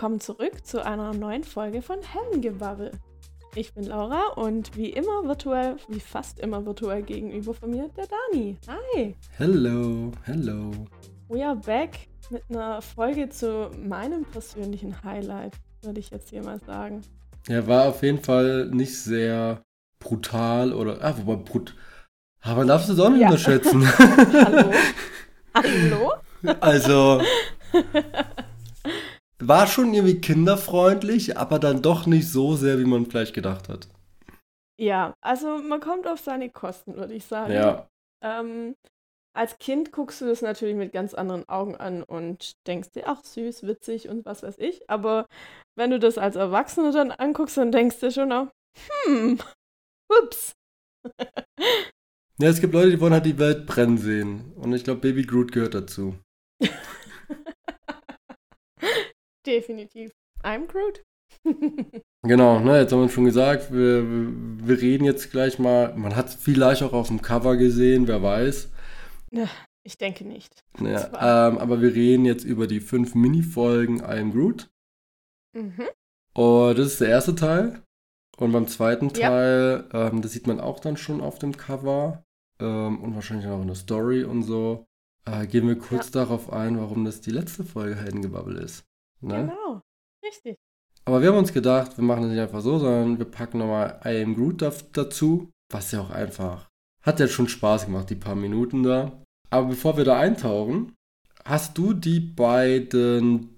willkommen zurück zu einer neuen Folge von Heldengebabbel. Ich bin Laura und wie immer virtuell, wie fast immer virtuell gegenüber von mir, der Dani. Hi! Hello, hello. We are back mit einer Folge zu meinem persönlichen Highlight, würde ich jetzt hier mal sagen. Ja, war auf jeden Fall nicht sehr brutal oder. Ah, wobei brut. Aber darfst du es auch nicht Ja. unterschätzen. Hallo? Hallo? also. War schon irgendwie kinderfreundlich, aber dann doch nicht so sehr, wie man vielleicht gedacht hat. Ja, also man kommt auf seine Kosten, würde ich sagen. Ja. Ähm, als Kind guckst du das natürlich mit ganz anderen Augen an und denkst dir, ach süß, witzig und was weiß ich. Aber wenn du das als Erwachsene dann anguckst, dann denkst du schon auch, hm, ups. Ja, es gibt Leute, die wollen halt die Welt brennen sehen. Und ich glaube, Baby Groot gehört dazu. Definitiv. I'm Groot. Genau, ne, jetzt haben wir schon gesagt, wir, wir reden jetzt gleich mal. Man hat vielleicht auch auf dem Cover gesehen, wer weiß. ich denke nicht. Ja, ähm, aber wir reden jetzt über die fünf Mini-Folgen I Am Groot. Mhm. Und das ist der erste Teil. Und beim zweiten Ja. Teil, ähm, das sieht man auch dann schon auf dem Cover. Ähm, und wahrscheinlich auch in der Story und so. Äh, gehen wir kurz darauf ein, warum das die letzte Folge Heldengebabbel ist. Ne? Genau. Richtig. Aber wir haben uns gedacht, wir machen das nicht einfach so, sondern wir packen nochmal I Am Groot da, dazu. Was ja auch einfach. Hat ja schon Spaß gemacht, die paar Minuten da. Aber bevor wir da eintauchen, hast du die beiden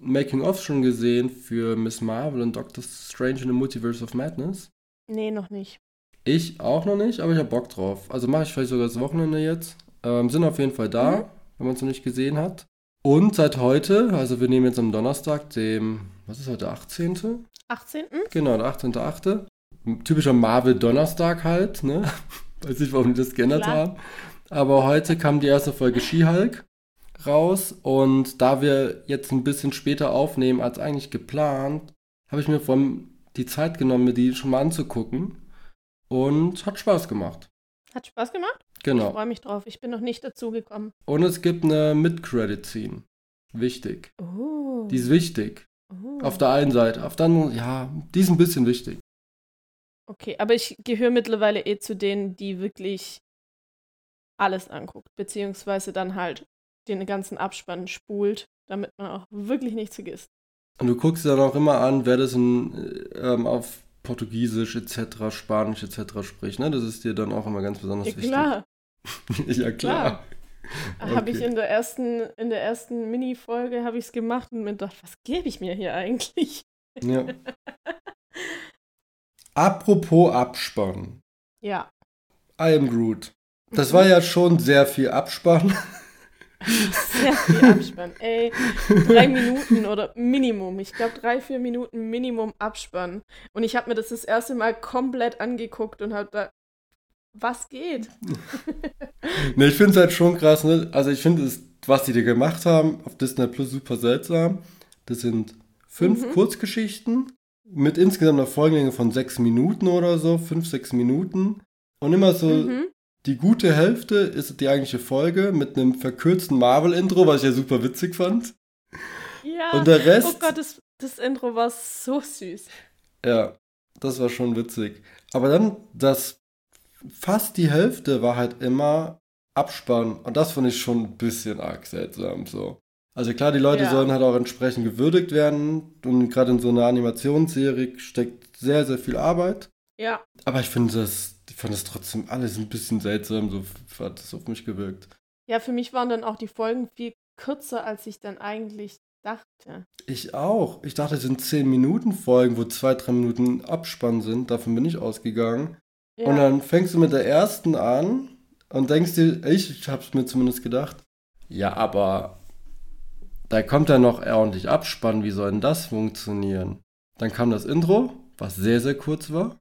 Making-ofs schon gesehen für Miss Marvel und Doctor Strange in the Multiverse of Madness? Nee, noch nicht. Ich auch noch nicht, aber ich habe Bock drauf. Also mache ich vielleicht sogar das Wochenende jetzt. Ähm, sind auf jeden Fall da, Mhm. wenn man es noch nicht gesehen hat. Und seit heute, also wir nehmen jetzt am Donnerstag, dem, was ist heute, 18.? 18. Genau, der 18.8. Typischer Marvel-Donnerstag halt, ne? Weiß nicht, warum die das geändert Klar. haben. Aber heute kam die erste Folge She-Hulk raus und da wir jetzt ein bisschen später aufnehmen als eigentlich geplant, habe ich mir von die Zeit genommen, mir die schon mal anzugucken und hat Spaß gemacht. Hat Spaß gemacht? Ich Genau. freue mich drauf. Ich bin noch nicht dazu gekommen. Und es gibt eine Mid-Credit-Scene. Wichtig. Oh. Die ist wichtig. oh. Auf der einen Seite. Auf der anderen, ja, die ist ein bisschen wichtig. Okay, aber ich gehöre mittlerweile eh zu denen, die wirklich alles anguckt, beziehungsweise dann halt den ganzen Abspann spult, damit man auch wirklich nichts vergisst. Und du guckst dann auch immer an, wer das in, äh, ähm, auf Portugiesisch etc., Spanisch etc. spricht. Ne? Das ist dir dann auch immer ganz besonders Ja, wichtig. klar. ja, klar. Habe ich Okay. in der ersten, in der ersten Mini-Folge habe ich es gemacht und mir gedacht, was gebe ich mir hier eigentlich? Ja. Apropos Abspann. Ja. I am Groot. Das war ja schon sehr viel Abspann. Sehr viel Abspann. Ey, drei Minuten oder Minimum. Ich glaube, drei, vier Minuten Minimum Abspann. Und ich habe mir das das erste Mal komplett angeguckt und habe da, was geht? ne, ich finde es halt schon krass. Ne? Also ich finde, es, was die da gemacht haben auf Disney Plus super seltsam. Das sind fünf Mhm. Kurzgeschichten mit insgesamt einer Folgenlänge von sechs Minuten oder so, fünf, sechs Minuten. Und immer so Mhm. die gute Hälfte ist die eigentliche Folge mit einem verkürzten Marvel-Intro, was ich ja super witzig fand. Ja. Und der Rest, oh Gott, das, das Intro war so süß. ja, das war schon witzig. Aber dann, das fast die Hälfte war halt immer Abspann. Und das fand ich schon ein bisschen arg seltsam so. Also klar, die Leute Ja. sollen halt auch entsprechend gewürdigt werden. Und gerade in so einer Animationsserie steckt sehr, sehr viel Arbeit. Ja. Aber ich finde das, ich fand das trotzdem alles ein bisschen seltsam, so hat es auf mich gewirkt. Ja, für mich waren dann auch die Folgen viel kürzer, als ich dann eigentlich dachte. Ich auch. Ich dachte, es sind 10 Minuten Folgen, wo zwei, drei Minuten Abspann sind. Davon bin ich ausgegangen. Ja. Und dann fängst du mit der ersten an und denkst dir, ich, ich hab's mir zumindest gedacht, ja, aber da kommt ja noch ordentlich Abspann. Wie soll denn das funktionieren? Dann kam das Intro, was sehr, sehr kurz war.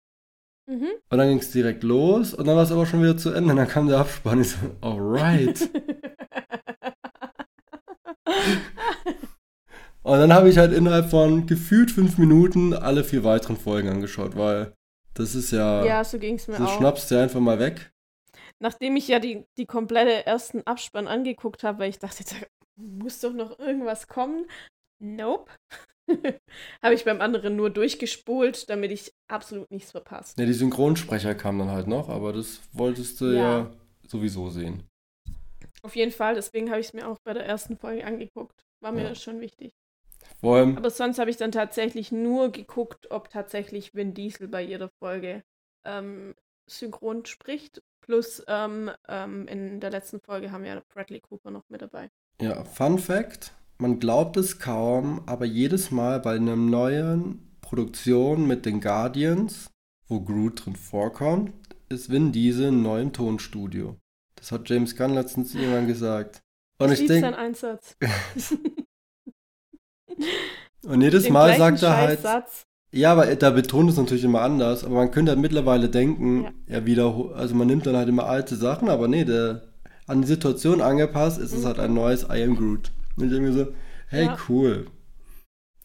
mhm. Und dann ging es direkt los und dann war es aber schon wieder zu Ende. Und dann kam der Abspann. Ich so, alright. Und dann habe ich halt innerhalb von gefühlt fünf Minuten alle vier weiteren Folgen angeschaut, weil das ist ja, ja, so ging es mir so auch. schnappst du einfach mal weg. Nachdem ich ja die, die komplette ersten Abspann angeguckt habe, weil ich dachte, da muss doch noch irgendwas kommen. Nope. Habe ich beim anderen nur durchgespult, damit ich absolut nichts verpasse. Ja, die Synchronsprecher kamen dann halt noch, aber das wolltest du ja, Ja. sowieso sehen. Auf jeden Fall, deswegen habe ich es mir auch bei der ersten Folge angeguckt. War mir Ja. schon wichtig. Vor allem, Aber sonst habe ich dann tatsächlich nur geguckt, ob tatsächlich Vin Diesel bei jeder Folge ähm, synchron spricht. Plus ähm, ähm, in der letzten Folge haben wir Bradley Cooper noch mit dabei. ja, Fun Fact, man glaubt es kaum, aber jedes Mal bei einer neuen Produktion mit den Guardians, wo Groot drin vorkommt, ist Vin Diesel in neuem Tonstudio. Das hat James Gunn letztens irgendwann gesagt. Und ich liebe denke, Einsatz. und jedes Den Mal sagt er halt. Ja, aber da betont es natürlich immer anders. Aber man könnte halt mittlerweile denken, Ja. er wiederholt, also man nimmt dann halt immer alte Sachen, aber nee, der an die Situation angepasst ist es Mhm. halt ein neues I am Groot. Und ich denke mir so, hey, Ja. cool.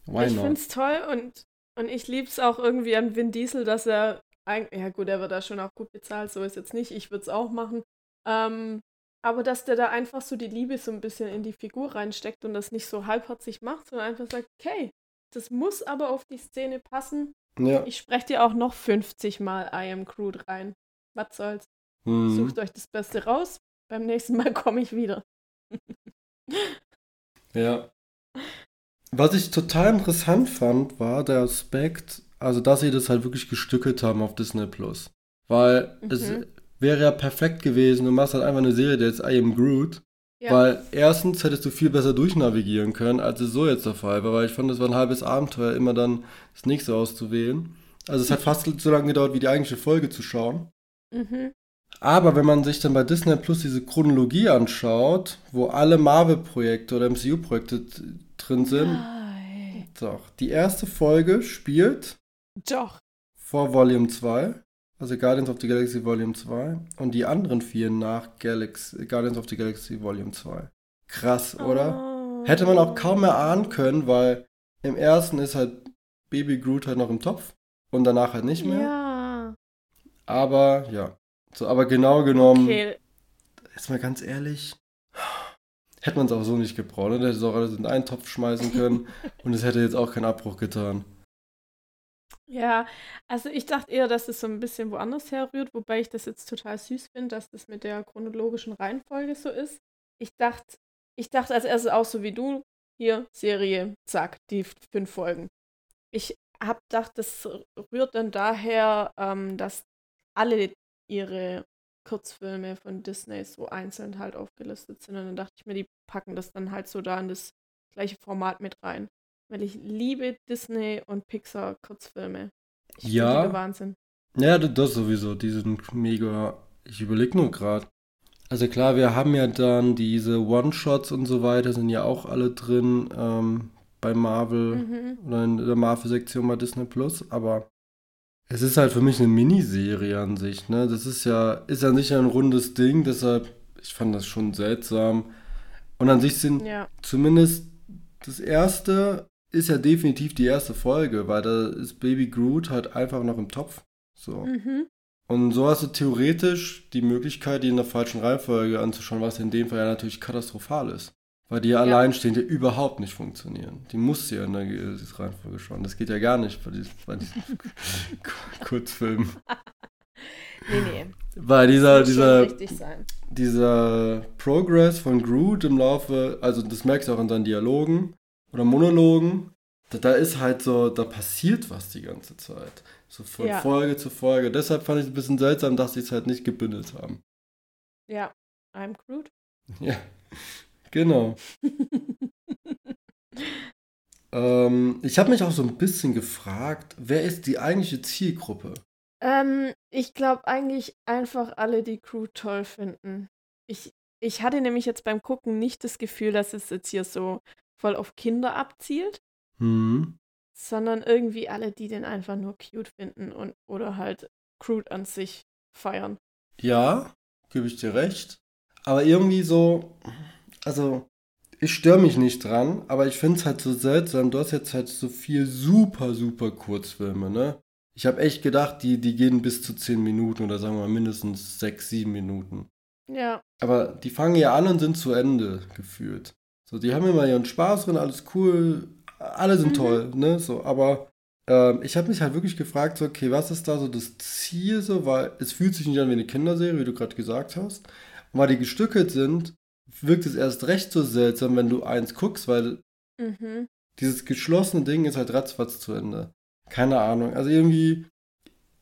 Why ich not? finde es toll und, und ich liebe es auch irgendwie an Vin Diesel, dass er, ja gut, er wird da schon auch gut bezahlt, so ist jetzt nicht, ich würde es auch machen. Ähm, aber dass der da einfach so die Liebe so ein bisschen in die Figur reinsteckt und das nicht so halbherzig macht, sondern einfach sagt, okay, das muss aber auf die Szene passen. Ja. Ich spreche dir auch noch 50 Mal I am Crude rein. Was soll's? Mhm. Sucht euch das Beste raus. Beim nächsten Mal komme ich wieder. Ja. Was ich total interessant fand, war der Aspekt, also dass sie das halt wirklich gestückelt haben auf Disney Plus. Weil es Mhm. Wäre ja perfekt gewesen, du machst halt einfach eine Serie, der jetzt I am Groot. Ja. Weil erstens hättest du viel besser durchnavigieren können, als es so jetzt der Fall war, weil ich fand, es war ein halbes Abenteuer, immer dann das nächste auszuwählen. Also es hat fast so lange gedauert, wie die eigentliche Folge zu schauen. Mhm. Aber wenn man sich dann bei Disney Plus diese Chronologie anschaut, wo alle Marvel-Projekte oder MCU-Projekte drin sind, Nein. doch, die erste Folge spielt Doch. vor Volume 2, also Guardians of the Galaxy Volume 2, und die anderen vier nach Galaxy, Guardians of the Galaxy Volume 2. Krass, oder? Oh. Hätte man auch kaum erahnen können, weil im ersten ist halt Baby Groot halt noch im Topf und danach halt nicht mehr. Ja. Aber ja. So, aber genau genommen, Okay. jetzt mal ganz ehrlich, hätte man es auch so nicht gebraucht. Ne? Hätte es auch alles in einen Topf schmeißen können und es hätte jetzt auch keinen Abbruch getan. Ja, also ich dachte eher, dass es so ein bisschen woanders herrührt, wobei ich das jetzt total süß finde, dass das mit der chronologischen Reihenfolge so ist. Ich dachte, ich dachte als erstes auch so wie du, hier, Serie, zack, die fünf Folgen. Ich hab gedacht, das rührt dann daher, ähm, dass alle ihre Kurzfilme von Disney so einzeln halt aufgelistet sind. Und dann dachte ich mir, die packen das dann halt so da in das gleiche Format mit rein. Weil ich liebe Disney und Pixar Kurzfilme. Ich Ja. der Wahnsinn. Ja, das- sowieso. Die sind mega. Ich überlege nur gerade. Also klar, wir haben ja dann diese One-Shots und so weiter, sind ja auch alle drin ähm, bei Marvel Mhm. oder in der Marvel-Sektion bei Disney Plus, aber es ist halt für mich eine Miniserie an sich, ne? Das ist ja, ist ja nicht ein rundes Ding, deshalb, ich fand das schon seltsam. Und an sich sind Ja. zumindest das erste ist ja definitiv die erste Folge, weil da ist Baby Groot halt einfach noch im Topf. So. Mhm. Und so hast du theoretisch die Möglichkeit, die in der falschen Reihenfolge anzuschauen, was in dem Fall ja natürlich katastrophal ist. Weil die ja, Ja. alleinstehend ja überhaupt nicht funktionieren. Die musst du ja in der Ge- Reihenfolge schauen. Das geht ja gar nicht bei diesen, bei diesen Kurzfilmen. Nee, nee. Weil dieser, Muss dieser, dieser Progress von Groot im Laufe, also das merkst du auch in seinen Dialogen oder Monologen, da, da ist halt so, da passiert was die ganze Zeit. So von Ja. Folge zu Folge. Deshalb fand ich es ein bisschen seltsam, dass sie es halt nicht gebündelt haben. Ja. I'm Groot. Ja, genau. Ähm, ich habe mich auch so ein bisschen gefragt, wer ist die eigentliche Zielgruppe? ähm, ich glaube eigentlich einfach alle, die Crew toll finden. Ich, ich hatte nämlich jetzt beim Gucken nicht das Gefühl, dass es jetzt hier so voll auf Kinder abzielt, Hm. sondern irgendwie alle, die den einfach nur cute finden und oder halt Crude an sich feiern. Ja, gebe ich dir recht. Aber irgendwie so, also ich störe mich nicht dran, aber ich finde es halt so seltsam. Du hast jetzt halt so viel super, super Kurzfilme, ne? Ich habe echt gedacht, die, die gehen bis zu 10 Minuten oder sagen wir mal mindestens 6, 7 Minuten. Ja, Aber die fangen ja an und sind zu Ende geführt. So, die haben immer ihren Spaß drin, alles cool, alle sind mhm. toll, ne? So, aber ähm, ich habe mich halt wirklich gefragt, so, okay, was ist da so das Ziel so, weil es fühlt sich nicht an wie eine Kinderserie, wie du gerade gesagt hast. Und weil die gestückelt sind, wirkt es erst recht so seltsam, wenn du eins guckst, weil mhm. dieses geschlossene Ding ist halt ratzfatz zu Ende. Keine Ahnung. Also irgendwie,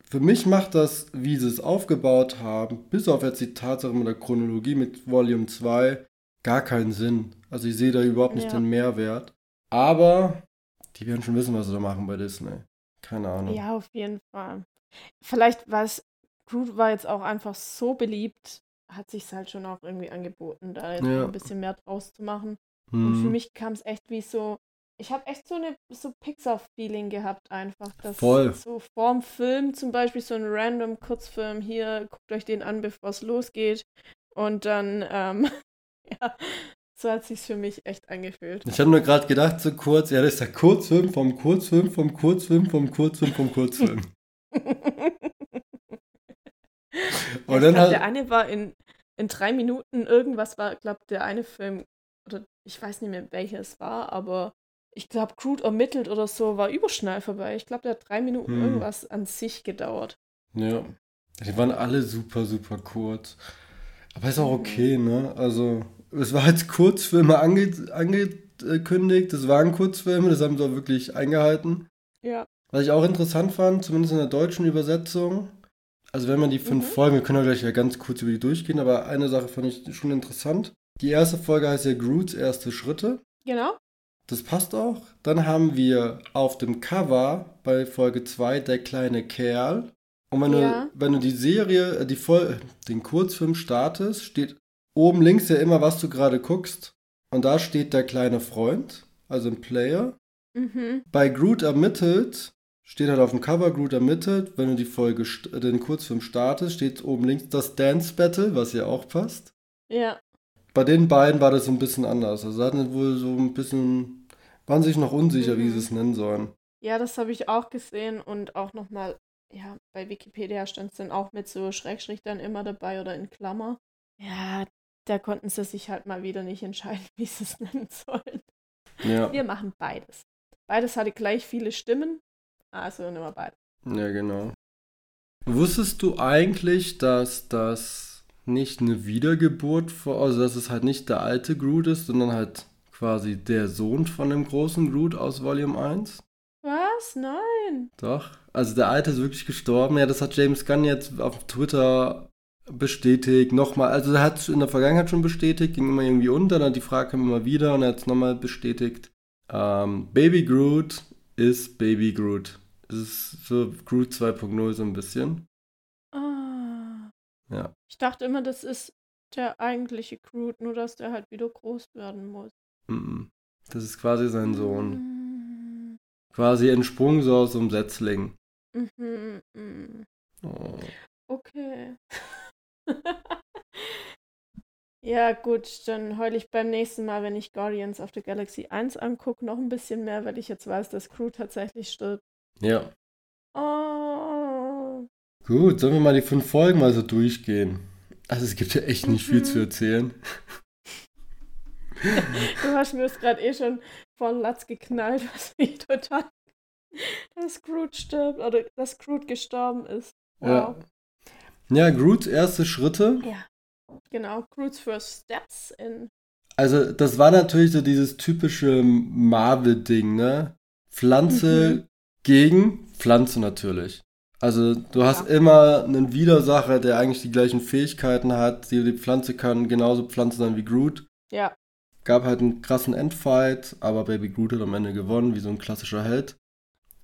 für mich macht das, wie sie es aufgebaut haben, bis auf jetzt die Tatsache mit der Chronologie mit Volume 2, gar keinen Sinn. Also ich sehe da überhaupt nicht ja. den Mehrwert. Aber die werden schon wissen, was sie da machen bei Disney. Keine Ahnung. Ja, auf jeden Fall. Vielleicht war es, Groot war jetzt auch einfach so beliebt, hat sich halt schon auch irgendwie angeboten, da jetzt ja. ein bisschen mehr draus zu machen. Hm. Und für mhm. mich kam es echt wie so, ich habe echt so eine so Pixar-Feeling gehabt einfach. Dass Voll. So vorm Film zum Beispiel so ein random Kurzfilm hier, guckt euch den an, bevor es losgeht. Und dann, ähm, ja, so hat sich für mich echt angefühlt. Ich habe nur gerade gedacht, so kurz, ja, das ist der Kurzfilm vom Kurzfilm vom Kurzfilm vom Kurzfilm vom Kurzfilm. Und dann glaub, der eine war in, in drei Minuten, irgendwas war, glaube der eine Film, oder ich weiß nicht mehr, welches war, aber ich glaube, Crude ermittelt oder so war überschnell vorbei. Ich glaube, der hat drei Minuten hm. irgendwas an sich gedauert. Ja. Die waren alle super, super kurz. Aber ist auch mhm. okay, ne? Also, es war als Kurzfilme ange angekündigt. Es waren Kurzfilme, das haben sie auch wirklich eingehalten. Ja. Was ich auch interessant fand, zumindest in der deutschen Übersetzung, also wenn man die fünf mhm. Folgen, wir können ja gleich ja ganz kurz über die durchgehen, aber eine Sache fand ich schon interessant. Die erste Folge heißt ja Groots erste Schritte. Genau. Das passt auch. Dann haben wir auf dem Cover bei Folge 2 der kleine Kerl. Und wenn, ja. du, wenn du die Serie, äh, die Vol den Kurzfilm startest, steht oben links ja immer, was du gerade guckst. Und da steht der kleine Freund, also ein Player. Mhm. Bei Groot ermittelt steht halt auf dem Cover Groot ermittelt. Wenn du die Folge, den Kurzfilm startest, steht oben links das Dance Battle, was ja auch passt. Ja. Bei den beiden war das so ein bisschen anders. Also hatten wohl so ein bisschen, waren sich noch unsicher, mhm. wie sie es nennen sollen. Ja, das habe ich auch gesehen und auch nochmal, ja, bei Wikipedia stand es dann auch mit so Schrägstrich dann immer dabei oder in Klammer. Ja, da konnten sie sich halt mal wieder nicht entscheiden, wie sie es nennen sollen. Ja. Wir machen beides. Beides hatte gleich viele Stimmen, also nehmen wir beide. Ja, genau. Wusstest du eigentlich, dass das nicht eine Wiedergeburt, vor, also dass es halt nicht der alte Groot ist, sondern halt quasi der Sohn von dem großen Groot aus Volume 1? Was? Nein. Doch. Also der alte ist wirklich gestorben. Ja, das hat James Gunn jetzt auf Twitter bestätigt. Nochmal, also er hat es in der Vergangenheit schon bestätigt, ging immer irgendwie unter, dann die Frage kam immer wieder und er hat es nochmal bestätigt. Ähm, Baby Groot ist Baby Groot. Es ist so Groot 2.0 so ein bisschen. Ah. Ja. Ich dachte immer, das ist der eigentliche Groot, nur dass der halt wieder groß werden muss. Das ist quasi sein Sohn. Mm. Quasi entsprungen so aus dem Setzling. Mhm. mhm. Oh. Okay. ja, gut, dann heule ich beim nächsten Mal, wenn ich Guardians of the Galaxy 1 angucke, noch ein bisschen mehr, weil ich jetzt weiß, dass Crew tatsächlich stirbt. Ja. Oh. Gut, sollen wir mal die fünf Folgen mal so durchgehen? Also es gibt ja echt nicht viel zu mhm. erzählen. du hast mir es gerade eh schon vor den Latz geknallt, was mich total dass Groot stirbt oder dass Groot gestorben ist. Wow. Ja. Ja, Groots erste Schritte. Ja, genau. Groots First Steps in. Also, das war natürlich so dieses typische Marvel-Ding, ne? Pflanze mhm. gegen Pflanze natürlich. Also, du ja. hast immer einen Widersacher, der eigentlich die gleichen Fähigkeiten hat. Die, die Pflanze kann genauso Pflanze sein wie Groot. Ja. Gab halt einen krassen Endfight, aber Baby Groot hat am Ende gewonnen, wie so ein klassischer Held.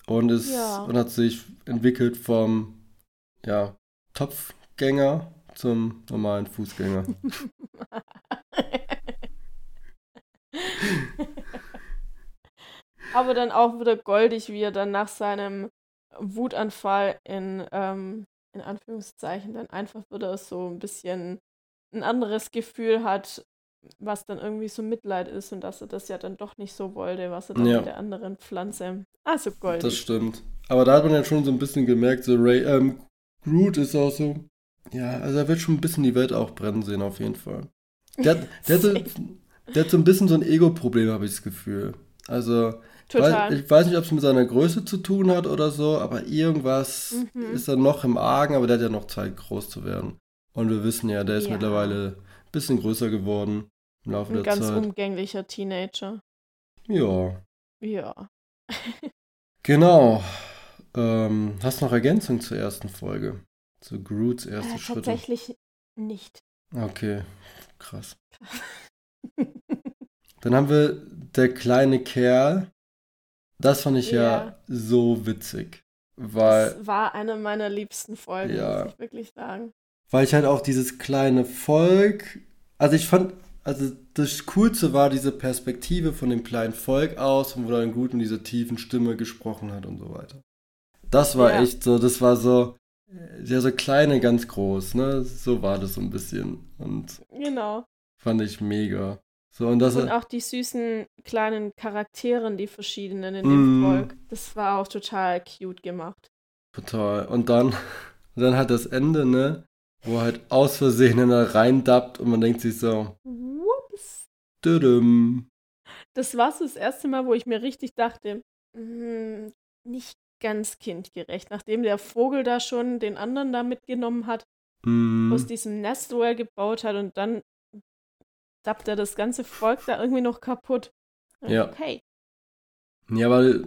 Und es ja. und hat sich entwickelt vom, ja, Topfgänger zum normalen Fußgänger. Aber dann auch wieder goldig, wie er dann nach seinem Wutanfall in, ähm, in Anführungszeichen dann einfach wieder so ein bisschen ein anderes Gefühl hat, was dann irgendwie so Mitleid ist und dass er das ja dann doch nicht so wollte, was er dann ja. mit der anderen Pflanze. Also goldig. Das stimmt. Aber da hat man ja schon so ein bisschen gemerkt, so Ray, ähm, Groot ist auch so. Ja, also er wird schon ein bisschen die Welt auch brennen sehen, auf jeden Fall. Der, der, hat, so, der hat so ein bisschen so ein Ego-Problem, habe ich das Gefühl. Also. Weil, ich weiß nicht, ob es mit seiner Größe zu tun hat oder so, aber irgendwas Mhm. ist da noch im Argen, aber der hat ja noch Zeit, groß zu werden. Und wir wissen ja, der ist Ja. mittlerweile ein bisschen größer geworden im Laufe Ein der ganz Zeit. umgänglicher Teenager. Ja, Ja. genau. Ähm, hast du noch Ergänzung zur ersten Folge? Zu Groots erste Äh, Schritte? tatsächlich nicht. Okay, krass. Dann haben wir der kleine Kerl. Das fand ich ja, Ja. so witzig. Weil, Das war eine meiner liebsten Folgen, Ja. muss ich wirklich sagen. weil ich halt auch dieses kleine Volk. Also ich fand, also das Coolste war diese Perspektive von dem kleinen Volk aus, wo dann gut mit dieser tiefen Stimme gesprochen hat und so weiter. Das war Ja. echt so, das war so, ja, so kleine, ganz groß, ne? So war das so ein bisschen. Und Genau. fand ich mega. So, und das Und auch die süßen kleinen Charakteren, die verschiedenen in dem Mm. Volk. Das war auch total cute gemacht. Total. Und dann, und dann hat das Ende, ne? Wo halt aus Versehen einer reindappt und man denkt sich so, Whoops. düdüm. Das war so das erste Mal, wo ich mir richtig dachte, hm, nicht ganz kindgerecht. Nachdem der Vogel da schon den anderen da mitgenommen hat, Mm, aus diesem Nest, wo er gebaut hat und dann dappt er das ganze Volk da irgendwie noch kaputt. Ja. Okay. Ja, weil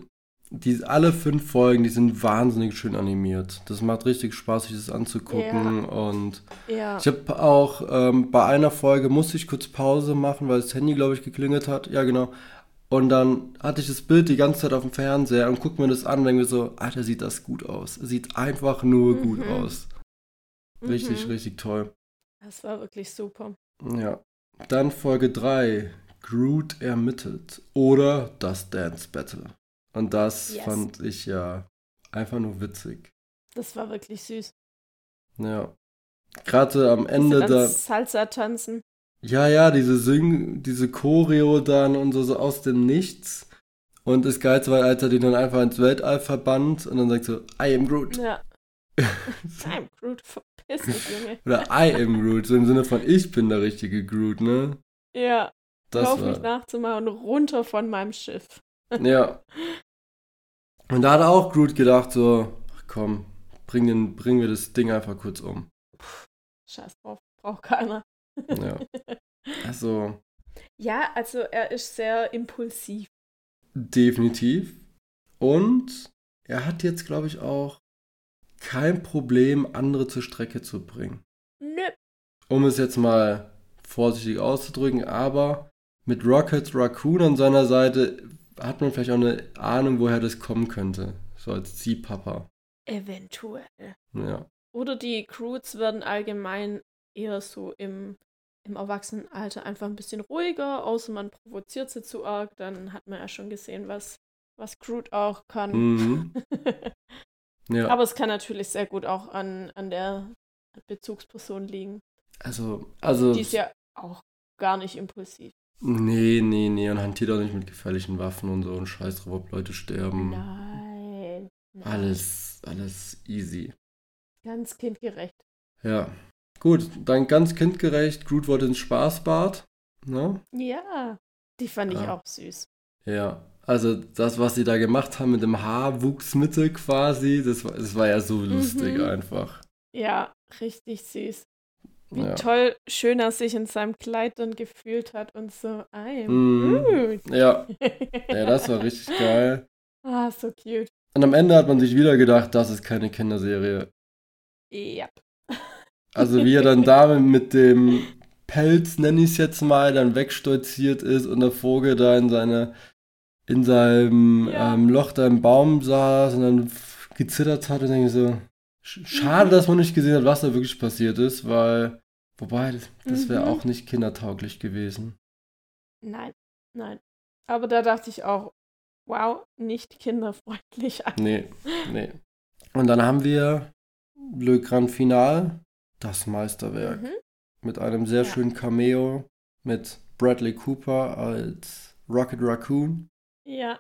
die, alle fünf Folgen, die sind wahnsinnig schön animiert. Das macht richtig Spaß, sich das anzugucken. Und Ja. ich habe auch ähm, bei einer Folge musste ich kurz Pause machen, weil das Handy, glaube ich, geklingelt hat. Ja, genau. Und dann hatte ich das Bild die ganze Zeit auf dem Fernseher und guck mir das an und denke mir so, Alter, sieht das gut aus. Sieht einfach nur gut Mhm. aus. Richtig, Mhm. richtig toll. Das war wirklich super. Ja. Dann Folge 3. Groot ermittelt. Oder das Dance Battle. Und das Yes. fand ich ja einfach nur witzig. Das war wirklich süß. Ja. Gerade am Ende da. Salsa tanzen. Ja, ja, diese Sing, diese Choreo dann und so, so aus dem Nichts. Und das Geilste war, als er den dann einfach ins Weltall verbannt und dann sagt so, I am Groot. Ja. I'm Groot, verpiss dich, Junge. Oder I am Groot, so im Sinne von ich bin der richtige Groot, ne? Ja, Das hör auf war, mich nachzumachen, runter von meinem Schiff. Ja. Und da hat auch Groot gedacht, so, ach komm, bring den, bringen wir das Ding einfach kurz um. Scheiß drauf, braucht keiner. Ja. Also, Ja, also er ist sehr impulsiv. definitiv. Und er hat jetzt, glaube ich, auch kein Problem, andere zur Strecke zu bringen. Nö. Um es jetzt mal vorsichtig auszudrücken, aber mit Rocket Raccoon an seiner Seite hat man vielleicht auch eine Ahnung, woher das kommen könnte. So als Ziehpapa. Eventuell. Ja. Oder die Croods werden allgemein eher so im, im Erwachsenenalter einfach ein bisschen ruhiger, außer man provoziert sie zu arg, dann hat man ja schon gesehen, was, was Groot auch kann. Mhm. Ja. Aber es kann natürlich sehr gut auch an, an der Bezugsperson liegen. Also, also. Die ist ja auch gar nicht impulsiv. Nee, nee, nee. Und hantiert auch nicht mit gefährlichen Waffen und so und scheiß drauf, ob Leute sterben. Nein. nein. Alles, alles easy. Ganz kindgerecht. Ja. Gut, dann ganz kindgerecht. Groot wollte ins Spaßbad. Ne? Ja. Die fand ich Ja. auch süß. Ja. Also das, was sie da gemacht haben mit dem Haarwuchsmittel quasi, das war, das war ja so lustig Mhm. einfach. Ja, richtig süß. Wie Ja. toll schön er sich in seinem Kleid dann gefühlt hat und so, I'm Mhm. Ja. ja, das war richtig geil. ah, so cute. Und am Ende hat man sich wieder gedacht, das ist keine Kinderserie. Ja. Also wie er dann da mit dem Pelz, nenne ich es jetzt mal, dann wegstolziert ist und der Vogel da in seine in seinem Ja. ähm, Loch da im Baum saß und dann gezittert hat und denke ich so, sch- schade, dass man nicht gesehen hat, was da wirklich passiert ist, weil, wobei, das, das wäre Mhm. auch nicht kindertauglich gewesen. Nein, nein. Aber da dachte ich auch, wow, nicht kinderfreundlich. Nee, nee. Und dann haben wir Le Grand Finale, das Meisterwerk. Mhm. mit einem sehr Ja. schönen Cameo mit Bradley Cooper als Rocket Raccoon. Ja,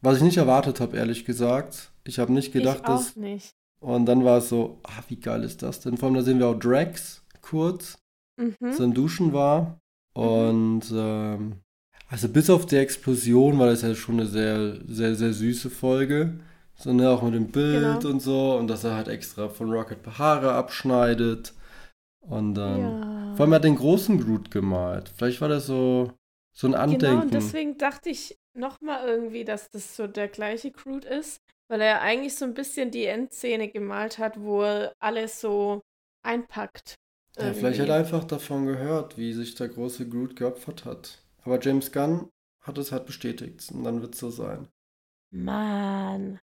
Was ich nicht erwartet habe, ehrlich gesagt. Ich habe nicht gedacht, ich auch dass. nicht. Und dann war es so, ah, wie geil ist das denn? Vor allem, da sehen wir auch Drax kurz, Mhm. so im Duschen war. Und ähm, Also bis auf die Explosion war das ja schon eine sehr, sehr, sehr süße Folge. So, ne, auch mit dem Bild Genau. und so. Und dass er halt extra von Rocket Haare abschneidet. Und dann. Ja. Vor allem hat er den großen Groot gemalt. Vielleicht war das so, so ein Genau, Andenken. und deswegen dachte ich nochmal irgendwie, dass das so der gleiche Groot ist, weil er eigentlich so ein bisschen die Endszene gemalt hat, wo er alles so einpackt. ja, vielleicht hat er einfach davon gehört, wie sich der große Groot geopfert hat. Aber James Gunn hat es halt bestätigt. Und dann wird es so sein. Mann.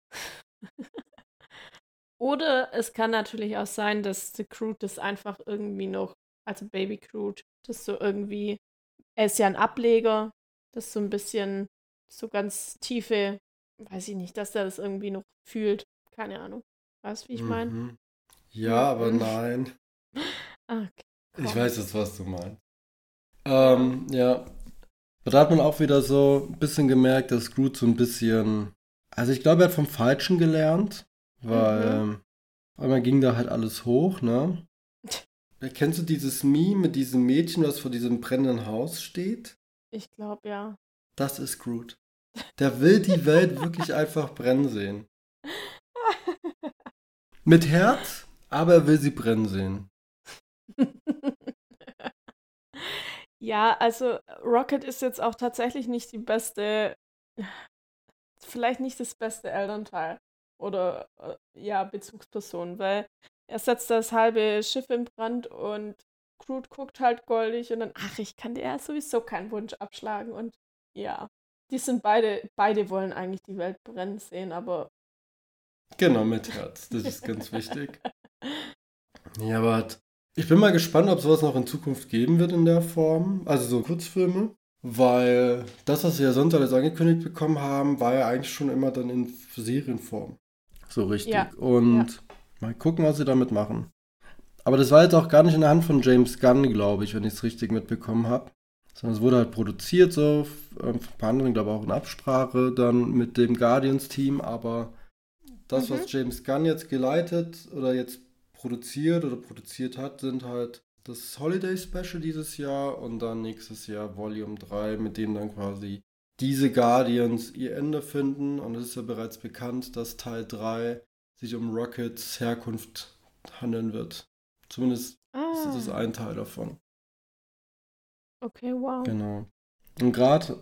Oder es kann natürlich auch sein, dass The Groot das einfach irgendwie noch, also Baby Groot, das so irgendwie, er ist ja ein Ableger, das so ein bisschen, so ganz tiefe, weiß ich nicht, dass er das irgendwie noch fühlt. Keine Ahnung. Weißt du, wie ich meine? Mhm. Ja, aber Mhm. nein. Ah, okay. Ich weiß jetzt, was du meinst. Ähm, ja. Aber Da hat man auch wieder so ein bisschen gemerkt, dass Groot so ein bisschen. Also ich glaube, er hat vom Falschen gelernt, weil ähm, einmal ging da halt alles hoch, ne? Kennst du dieses Meme mit diesem Mädchen, was vor diesem brennenden Haus steht? Ich glaube, ja. Das ist Groot. Der will die Welt wirklich einfach brennen sehen. Mit Herz, aber er will sie brennen sehen. Ja, also Rocket ist jetzt auch tatsächlich nicht die beste, vielleicht nicht das beste Elternteil oder äh, ja, Bezugsperson, weil er setzt das halbe Schiff in Brand und Groot guckt halt goldig und dann, ach, ich kann dir ja sowieso keinen Wunsch abschlagen und ja, die sind beide, beide wollen eigentlich die Welt brennen sehen, aber Genau, mit Herz. Das ist ganz wichtig. Ja, aber ich bin mal gespannt, ob sowas noch in Zukunft geben wird in der Form. Also so Kurzfilme. Weil das, was wir ja sonst alles angekündigt bekommen haben, war ja eigentlich schon immer dann in Serienform. So richtig. Ja, Und mal gucken, was sie damit machen. Aber das war jetzt auch gar nicht in der Hand von James Gunn, glaube ich, wenn ich es richtig mitbekommen habe. Sondern es wurde halt produziert, so ähm, von ein paar anderen, glaube ich, auch in Absprache dann mit dem Guardians-Team. Aber das, Mhm. was James Gunn jetzt geleitet oder jetzt produziert oder produziert hat, sind halt das Holiday Special dieses Jahr und dann nächstes Jahr Volume 3, mit dem dann quasi diese Guardians ihr Ende finden. Und es ist ja bereits bekannt, dass Teil 3 sich um Rockets Herkunft handeln wird. Zumindest ist das ah, ein Teil davon. okay, wow. Genau. Und gerade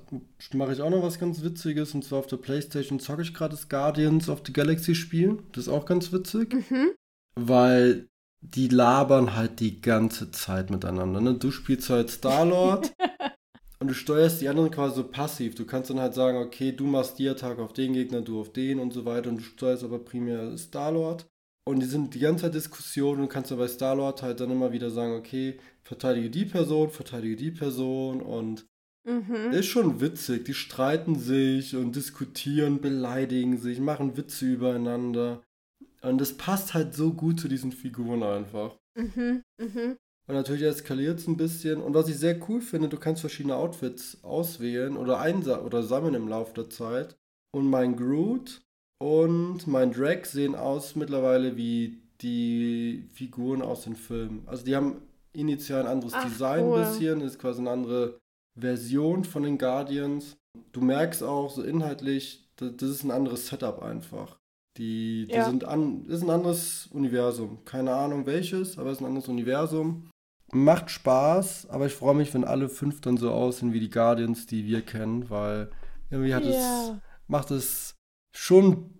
mache ich auch noch was ganz Witziges. Und zwar auf der Playstation zocke ich gerade das Guardians of the Galaxy Spiel. Das ist auch ganz witzig. Mhm. Weil die labern halt die ganze Zeit miteinander. Ne? Du spielst halt Star-Lord und du steuerst die anderen quasi so passiv. Du kannst dann halt sagen, okay, du machst die Attacke auf den Gegner, du auf den und so weiter. Und du steuerst aber primär Star-Lord. Und die sind die ganze Zeit Diskussionen und kannst dann bei Star-Lord halt dann immer wieder sagen, okay, verteidige die Person, verteidige die Person und Mhm. ist schon witzig. Die streiten sich und diskutieren, beleidigen sich, machen Witze übereinander. Und es passt halt so gut zu diesen Figuren einfach. Mhm. Mhm. Und natürlich eskaliert es ein bisschen. Und was ich sehr cool finde, du kannst verschiedene Outfits auswählen oder einsa oder sammeln im Laufe der Zeit. Und mein Groot und mein Drag sehen aus mittlerweile wie die Figuren aus den Filmen. Also die haben initial ein anderes Ach, Design cool. ein bisschen, ist quasi eine andere Version von den Guardians. Du merkst auch so inhaltlich, das, das ist ein anderes Setup einfach. Die, die Ja. sind an, ist ein anderes Universum. Keine Ahnung welches, aber es ist ein anderes Universum. Macht Spaß, aber ich freue mich, wenn alle fünf dann so aussehen wie die Guardians, die wir kennen, weil irgendwie hat es, Ja. macht es schon,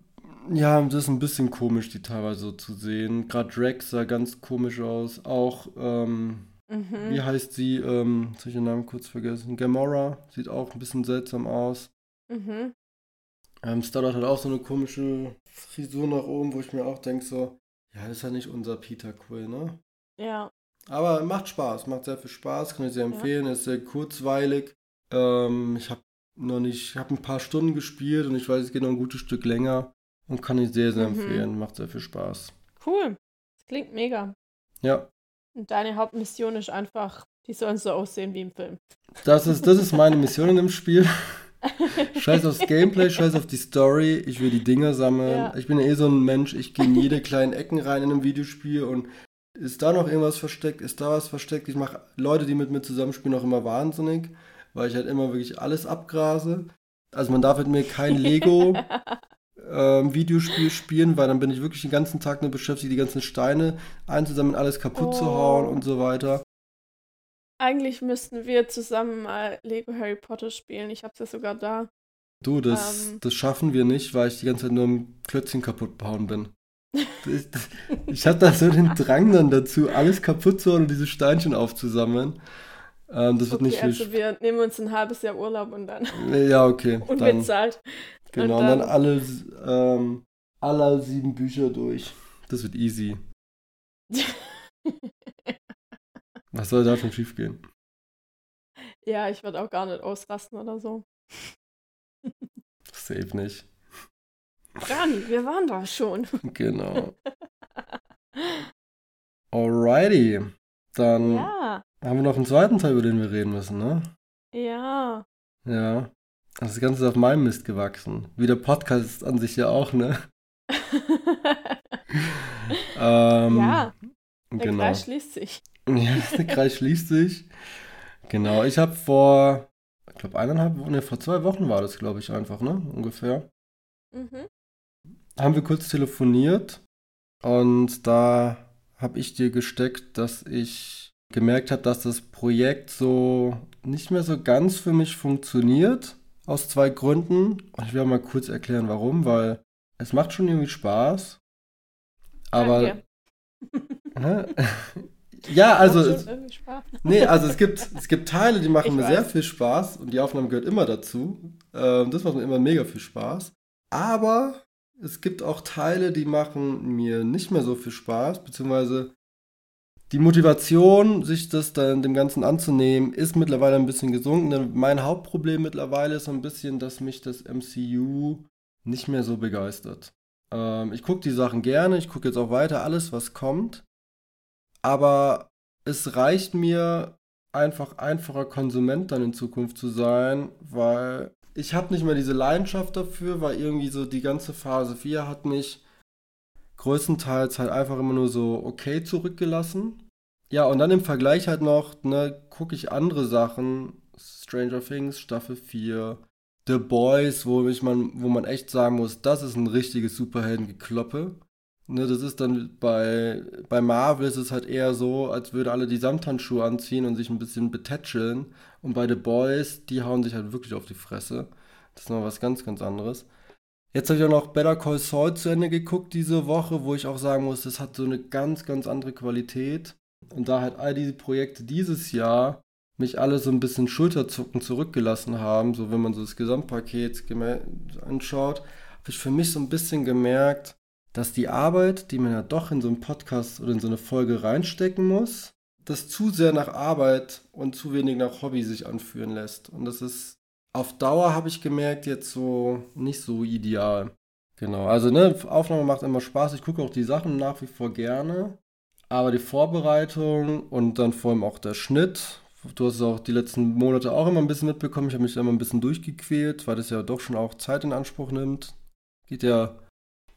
ja, das ist ein bisschen komisch, die teilweise so zu sehen. Gerade Drax sah ganz komisch aus. Auch, ähm, Mhm. wie heißt sie? Ähm, jetzt habe ich den Namen kurz vergessen. Gamora sieht auch ein bisschen seltsam aus. Mhm. Ähm, Starlord hat auch so eine komische Frisur nach oben, wo ich mir auch denke, so, ja, das ist ja nicht unser Peter Quill, ne? Ja. Aber macht Spaß, macht sehr viel Spaß, kann ich sehr empfehlen, ist sehr kurzweilig. Ähm, ich habe noch nicht, ich habe ein paar Stunden gespielt und ich weiß, es geht noch ein gutes Stück länger und kann ich sehr, sehr Mhm. empfehlen, macht sehr viel Spaß. Cool. Das klingt mega. Ja, Und deine Hauptmission ist einfach, die sollen so aussehen wie im Film. das ist, das ist meine Mission in dem Spiel. Scheiß aufs Gameplay, scheiß auf die Story, ich will die Dinger sammeln. Ja. Ich bin ja eh so ein Mensch, ich gehe in jede kleinen Ecken rein in einem Videospiel und ist da noch irgendwas versteckt, ist da was versteckt. Ich mache Leute, die mit mir zusammenspielen, auch immer wahnsinnig. weil ich halt immer wirklich alles abgrase. Also man darf mit mir kein Lego ähm, Videospiel spielen, weil dann bin ich wirklich den ganzen Tag nur beschäftigt, die ganzen Steine einzusammeln, alles kaputt oh. zu hauen und so weiter. Eigentlich müssten wir zusammen mal Lego Harry Potter spielen. Ich hab's ja sogar da. Du, das, ähm. das schaffen wir nicht, weil ich die ganze Zeit nur am Klötzchen kaputt bauen bin. Das, ich hatte da so den Drang dann dazu, alles kaputt zu hauen und diese Steinchen aufzusammeln. Ähm, das wird nicht also wir nehmen uns ein halbes Jahr Urlaub und dann. Ja, okay. Unbezahlt. Dann, genau, und dann, und dann alle, ähm, alle sieben Bücher durch. Das wird easy. Was soll da schon schief gehen? Ja, ich würde auch gar nicht ausrasten oder so. Safe nicht. Nicht, wir waren da schon. Genau. Alrighty. Dann ja. haben wir noch einen zweiten Teil, über den wir reden müssen, ne? Ja. Ja. Das Ganze ist auf meinem Mist gewachsen. Wie der Podcast an sich ja auch, ne? ähm, ja. Der genau. Kreis schließt sich. Ja, der Kreis schließt sich. Genau, ich habe vor, ich glaube eineinhalb Wochen, ne, vor zwei Wochen war das, glaube ich, einfach, ne? Ungefähr. Mhm. Haben wir kurz telefoniert und da habe ich dir gesteckt, dass ich gemerkt habe, dass das Projekt so nicht mehr so ganz für mich funktioniert. Aus zwei Gründen. Und ich werde mal kurz erklären, warum, weil es macht schon irgendwie Spaß. Aber. Danke. ja, also. Es, nee, also es gibt, es gibt Teile, die machen ich mir weiß. sehr viel Spaß und die Aufnahme gehört immer dazu. Ähm, das macht mir immer mega viel Spaß. Aber es gibt auch Teile, die machen mir nicht mehr so viel Spaß, beziehungsweise die Motivation, sich das dann dem Ganzen anzunehmen, ist mittlerweile ein bisschen gesunken. Denn mein Hauptproblem mittlerweile ist so ein bisschen, dass mich das MCU nicht mehr so begeistert. Ähm, ich gucke die Sachen gerne, ich gucke jetzt auch weiter alles, was kommt. Aber es reicht mir einfach einfacher Konsument dann in Zukunft zu sein, weil ich habe nicht mehr diese Leidenschaft dafür, weil irgendwie so die ganze Phase 4 hat mich größtenteils halt einfach immer nur so okay zurückgelassen. Ja, und dann im Vergleich halt noch, ne, gucke ich andere Sachen. Stranger Things, Staffel 4, The Boys, wo, ich man, wo man echt sagen muss, das ist ein richtiges Superheldengekloppe. Ne, das ist dann bei, bei Marvel ist es halt eher so, als würde alle die Samthandschuhe anziehen und sich ein bisschen betätscheln. Und bei The Boys, die hauen sich halt wirklich auf die Fresse. Das ist noch was ganz, ganz anderes. Jetzt habe ich auch noch Better Call Saul zu Ende geguckt diese Woche, wo ich auch sagen muss, das hat so eine ganz, ganz andere Qualität. Und da halt all diese Projekte dieses Jahr mich alle so ein bisschen Schulterzucken zurückgelassen haben, so wenn man so das Gesamtpaket anschaut, habe ich für mich so ein bisschen gemerkt, dass die Arbeit, die man ja doch in so einen Podcast oder in so eine Folge reinstecken muss, das zu sehr nach Arbeit und zu wenig nach Hobby sich anführen lässt. Und das ist auf Dauer, habe ich gemerkt, jetzt so nicht so ideal. Genau, also ne, Aufnahme macht immer Spaß. Ich gucke auch die Sachen nach wie vor gerne. Aber die Vorbereitung und dann vor allem auch der Schnitt, du hast es auch die letzten Monate auch immer ein bisschen mitbekommen. Ich habe mich immer ein bisschen durchgequält, weil das ja doch schon auch Zeit in Anspruch nimmt. Geht ja,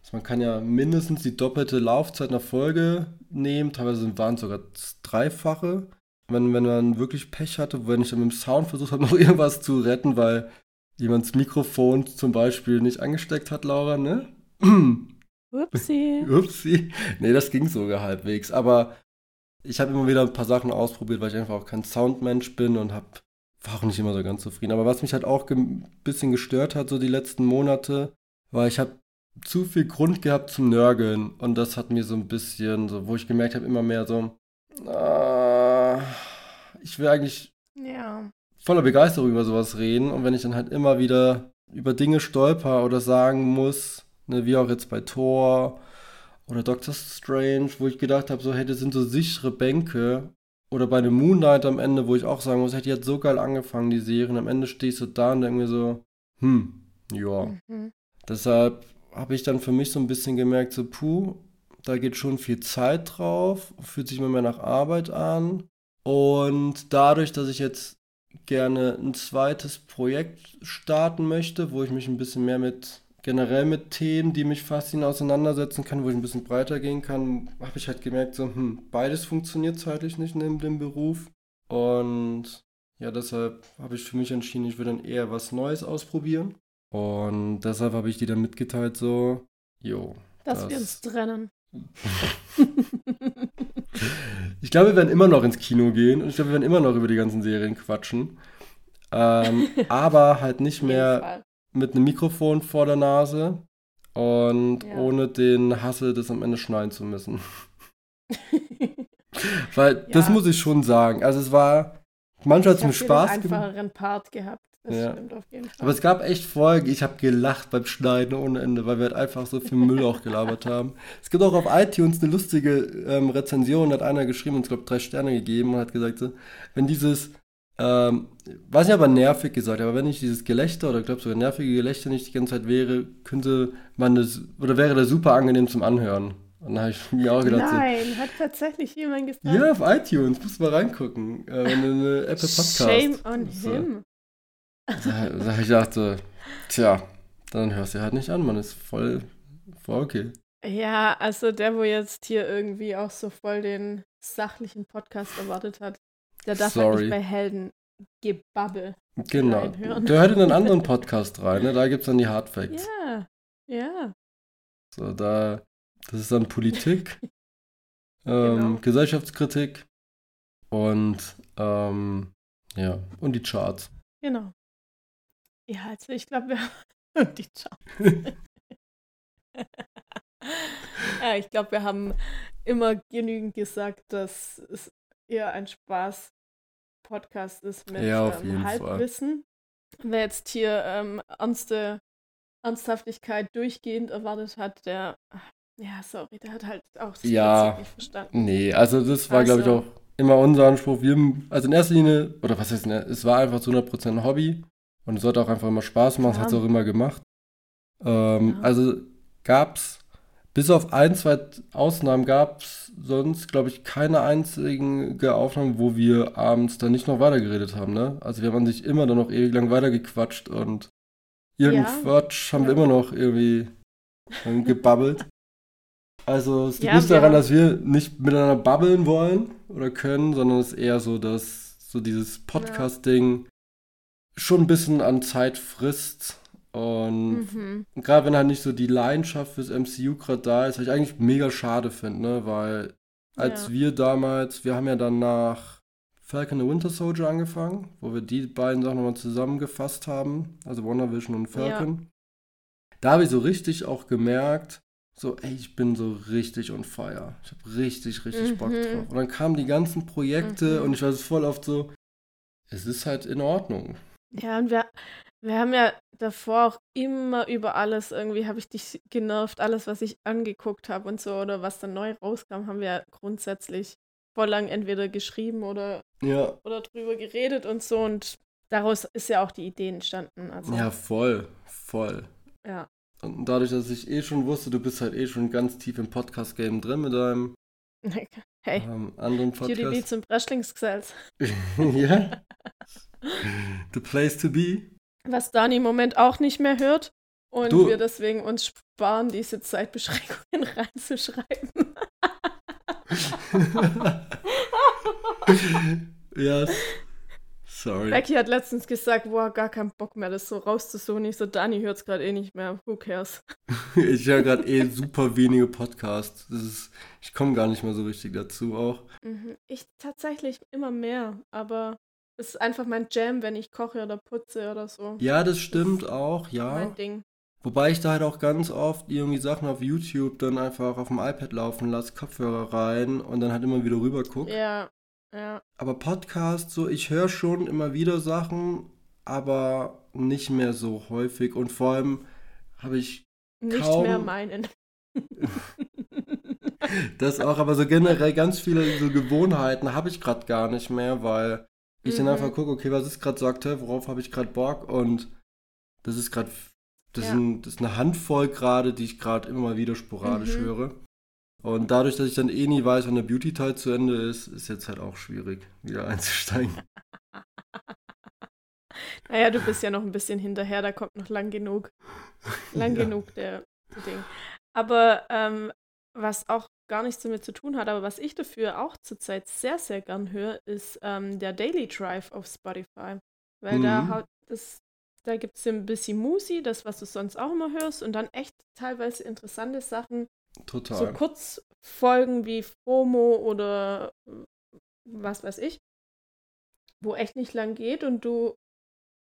also man kann ja mindestens die doppelte Laufzeit einer Folge nehmen, teilweise waren es sogar dreifache. Wenn, wenn man wirklich Pech hatte, wenn ich dann mit dem Sound versucht habe, noch irgendwas zu retten, weil jemand das Mikrofon zum Beispiel nicht angesteckt hat, Laura, ne? Upsi. Upsi. Nee, das ging sogar halbwegs. Aber ich habe immer wieder ein paar Sachen ausprobiert, weil ich einfach auch kein Soundmensch bin und hab, war auch nicht immer so ganz zufrieden. Aber was mich halt auch ein bisschen gestört hat, so die letzten Monate, war, ich habe zu viel Grund gehabt zum Nörgeln. Und das hat mir so ein bisschen, so, wo ich gemerkt habe, immer mehr so, äh, ich will eigentlich ja. voller Begeisterung über sowas reden. Und wenn ich dann halt immer wieder über Dinge stolper oder sagen muss, Ne, wie auch jetzt bei Thor oder Doctor Strange, wo ich gedacht habe, so, hey, das sind so sichere Bänke. Oder bei einem Moon Knight am Ende, wo ich auch sagen muss, hätte jetzt so geil angefangen, die Serien. Am Ende stehst du da und denk mir so, hm, ja. Mhm. Deshalb habe ich dann für mich so ein bisschen gemerkt, so, puh, da geht schon viel Zeit drauf, fühlt sich immer mehr nach Arbeit an. Und dadurch, dass ich jetzt gerne ein zweites Projekt starten möchte, wo ich mich ein bisschen mehr mit generell mit Themen, die mich faszinieren, auseinandersetzen kann, wo ich ein bisschen breiter gehen kann, habe ich halt gemerkt, so, hm, beides funktioniert zeitlich nicht neben dem Beruf. Und Ja, deshalb habe ich für mich entschieden, ich würde dann eher was Neues ausprobieren. Und deshalb habe ich die dann mitgeteilt, so, jo. Dass das wir uns trennen. ich glaube, wir werden immer noch ins Kino gehen und ich glaube, wir werden immer noch über die ganzen Serien quatschen. Ähm, aber halt nicht mehr mit einem Mikrofon vor der Nase und ja. ohne den Hassel, das am Ende schneiden zu müssen. Weil ja. das muss ich schon sagen. Also es war, manchmal hat es mir Spaß gemacht. einfacheren Part gehabt. Das ja. stimmt auf jeden Fall. Aber es gab echt Folgen, ich habe gelacht beim Schneiden ohne Ende, weil wir halt einfach so viel Müll auch gelabert haben. Es gibt auch auf iTunes eine lustige ähm, Rezension, da hat einer geschrieben und ich glaube drei Sterne gegeben und hat gesagt, so, wenn dieses, ähm, weiß nicht, aber nervig gesagt, aber wenn ich dieses Gelächter oder glaube sogar nervige Gelächter nicht die ganze Zeit wäre, könnte man das, oder wäre das super angenehm zum Anhören. Und dann habe ich mir auch gedacht, Nein, so, hat tatsächlich jemand gesagt. Ja, auf iTunes, musst du mal reingucken. Äh, wenn du eine Apple Podcast. Shame on so. him. Da, ich dachte, tja, dann hörst du halt nicht an, man ist voll, voll okay. Ja, also der, wo jetzt hier irgendwie auch so voll den sachlichen Podcast erwartet hat, der darf Sorry. halt nicht bei Helden Gebabbel Genau. Reinhören. Der hört in einen anderen Podcast rein, ne? da gibt es dann die Hardfacts. Ja, ja. So, da, das ist dann Politik, ähm, genau. Gesellschaftskritik und ähm, ja, und die Charts. Genau. Ja, also ich glaube, wir haben die Charts. ja, ich glaube, wir haben immer genügend gesagt, dass es eher ein Spaß-Podcast ist mit ja, ähm, Halbwissen. Fall. Wer jetzt hier ähm, ernste Ernsthaftigkeit durchgehend erwartet hat, der ja, sorry, der hat halt auch das ja, nicht verstanden. Nee, also das war, also, glaube ich, auch immer unser Anspruch. Wir, also in erster Linie, oder was heißt, ne, es war einfach zu 100% ein Hobby und es sollte auch einfach immer Spaß machen, es hat es auch immer gemacht. Ähm, ja. Also gab es, bis auf ein, zwei Ausnahmen gab es sonst, glaube ich, keine einzige Aufnahme, wo wir abends dann nicht noch weitergeredet haben, ne? Also wir haben sich immer dann noch ewig lang weitergequatscht und irgendeinen ja. Quatsch haben wir immer noch irgendwie gebabbelt. Also es liegt ja, nicht daran, dass wir nicht miteinander babbeln wollen oder können, sondern es ist eher so, dass so dieses Podcast-Ding ja. Schon ein bisschen an Zeit frisst. Und mhm. gerade wenn halt nicht so die Leidenschaft fürs MCU gerade da ist, was ich eigentlich mega schade finde, ne? Weil als ja. wir damals, wir haben ja dann nach Falcon and Winter Soldier angefangen, wo wir die beiden Sachen nochmal zusammengefasst haben, also WandaVision und Falcon. Da habe ich so richtig auch gemerkt, so, ey, ich bin so richtig on fire. Ich habe richtig, richtig mhm. Bock drauf. Und dann kamen die ganzen Projekte mhm. und ich war so voll oft so, es ist halt in Ordnung. Ja, und wir, wir haben ja davor auch immer über alles, irgendwie habe ich dich genervt, alles, was ich angeguckt habe und so, oder was dann neu rauskam, haben wir ja grundsätzlich voll lang entweder geschrieben oder, ja. oder drüber geredet und so. Und daraus ist ja auch die Idee entstanden. Also. Ja, voll, voll. Ja. Und dadurch, dass ich eh schon wusste, du bist halt eh schon ganz tief im Podcast-Game drin mit deinem hey. ähm, anderen Podcast. QDB zum Breschlingsgesetz. ja. The place to be. Was Dani im Moment auch nicht mehr hört. Und du. wir deswegen uns sparen, diese Zeitbeschränkungen reinzuschreiben. ja, Sorry. Becky hat letztens gesagt, boah, gar keinen Bock mehr, das so rauszusuchen. Ich so, Dani hört es gerade eh nicht mehr. Who cares? ich höre gerade eh super wenige Podcasts. Ist, ich komme gar nicht mehr so richtig dazu auch. Mhm. Ich tatsächlich immer mehr, aber es ist einfach mein Jam, wenn ich koche oder putze oder so. Ja, das stimmt das auch, ja. Mein Ding. Wobei ich da halt auch ganz oft irgendwie Sachen auf YouTube dann einfach auf dem iPad laufen lasse, Kopfhörer rein und dann halt immer wieder rüber gucke. Ja, ja. Aber Podcast, so, ich höre schon immer wieder Sachen, aber nicht mehr so häufig. Und vor allem habe ich. Nicht kaum... mehr meinen. das auch, aber so generell ganz viele so Gewohnheiten habe ich gerade gar nicht mehr, weil ich mhm. dann einfach gucke, okay, was ist gerade so aktuell, worauf habe ich gerade Bock und das ist gerade, das, ja. das, ist eine Handvoll gerade, die ich gerade immer mal wieder sporadisch mhm. höre. Und dadurch, dass ich dann eh nie weiß, wann der Beauty-Teil zu Ende ist, ist jetzt halt auch schwierig, wieder einzusteigen. naja, du bist ja noch ein bisschen hinterher, da kommt noch lang genug. Lang ja. genug der, der Ding. Aber ähm, was auch gar nichts damit zu tun hat, aber was ich dafür auch zurzeit sehr, sehr gern höre, ist ähm, der Daily Drive auf Spotify. Weil mhm. da haut das, da gibt es ein bisschen Musi, das, was du sonst auch immer hörst, und dann echt teilweise interessante Sachen. Total. So Kurzfolgen wie FOMO oder was weiß ich, wo echt nicht lang geht und du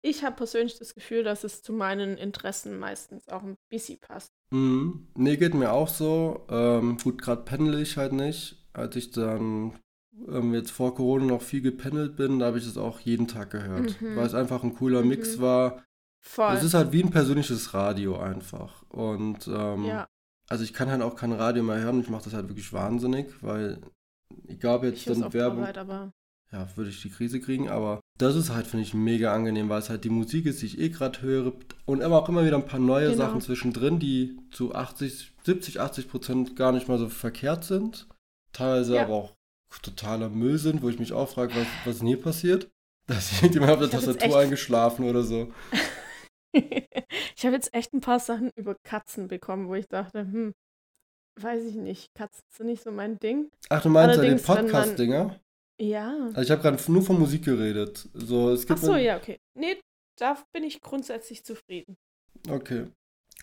ich habe persönlich das Gefühl, dass es zu meinen Interessen meistens auch ein bisschen passt. Mhm. Nee, geht mir auch so. Ähm, gut, gerade pendle ich halt nicht. Als ich dann ähm, jetzt vor Corona noch viel gependelt bin, da habe ich es auch jeden Tag gehört, mhm. weil es einfach ein cooler mhm. Mix war. Voll. Es ist halt wie ein persönliches Radio einfach. Und ähm, ja. also ich kann halt auch kein Radio mehr hören. Ich mache das halt wirklich wahnsinnig, weil egal jetzt ich dann Werbung. Arbeit, aber ja, würde ich die Krise kriegen, aber das ist halt, finde ich, mega angenehm, weil es halt die Musik ist, die ich eh gerade höre und immer auch immer wieder ein paar neue genau. Sachen zwischendrin, die zu 80, 70, 80 Prozent gar nicht mal so verkehrt sind. Teilweise ja. aber auch totaler Müll sind, wo ich mich auch frage, was, was ist denn hier passiert? Da ist jemand auf der Tastatur eingeschlafen oder so. ich habe jetzt echt ein paar Sachen über Katzen bekommen, wo ich dachte, hm, weiß ich nicht, Katzen sind nicht so mein Ding. Ach, du meinst ja den Podcast-Dinger? Ja. Also ich habe gerade nur von Musik geredet. So, es gibt Ach so, ja, okay. Nee, da bin ich grundsätzlich zufrieden. Okay.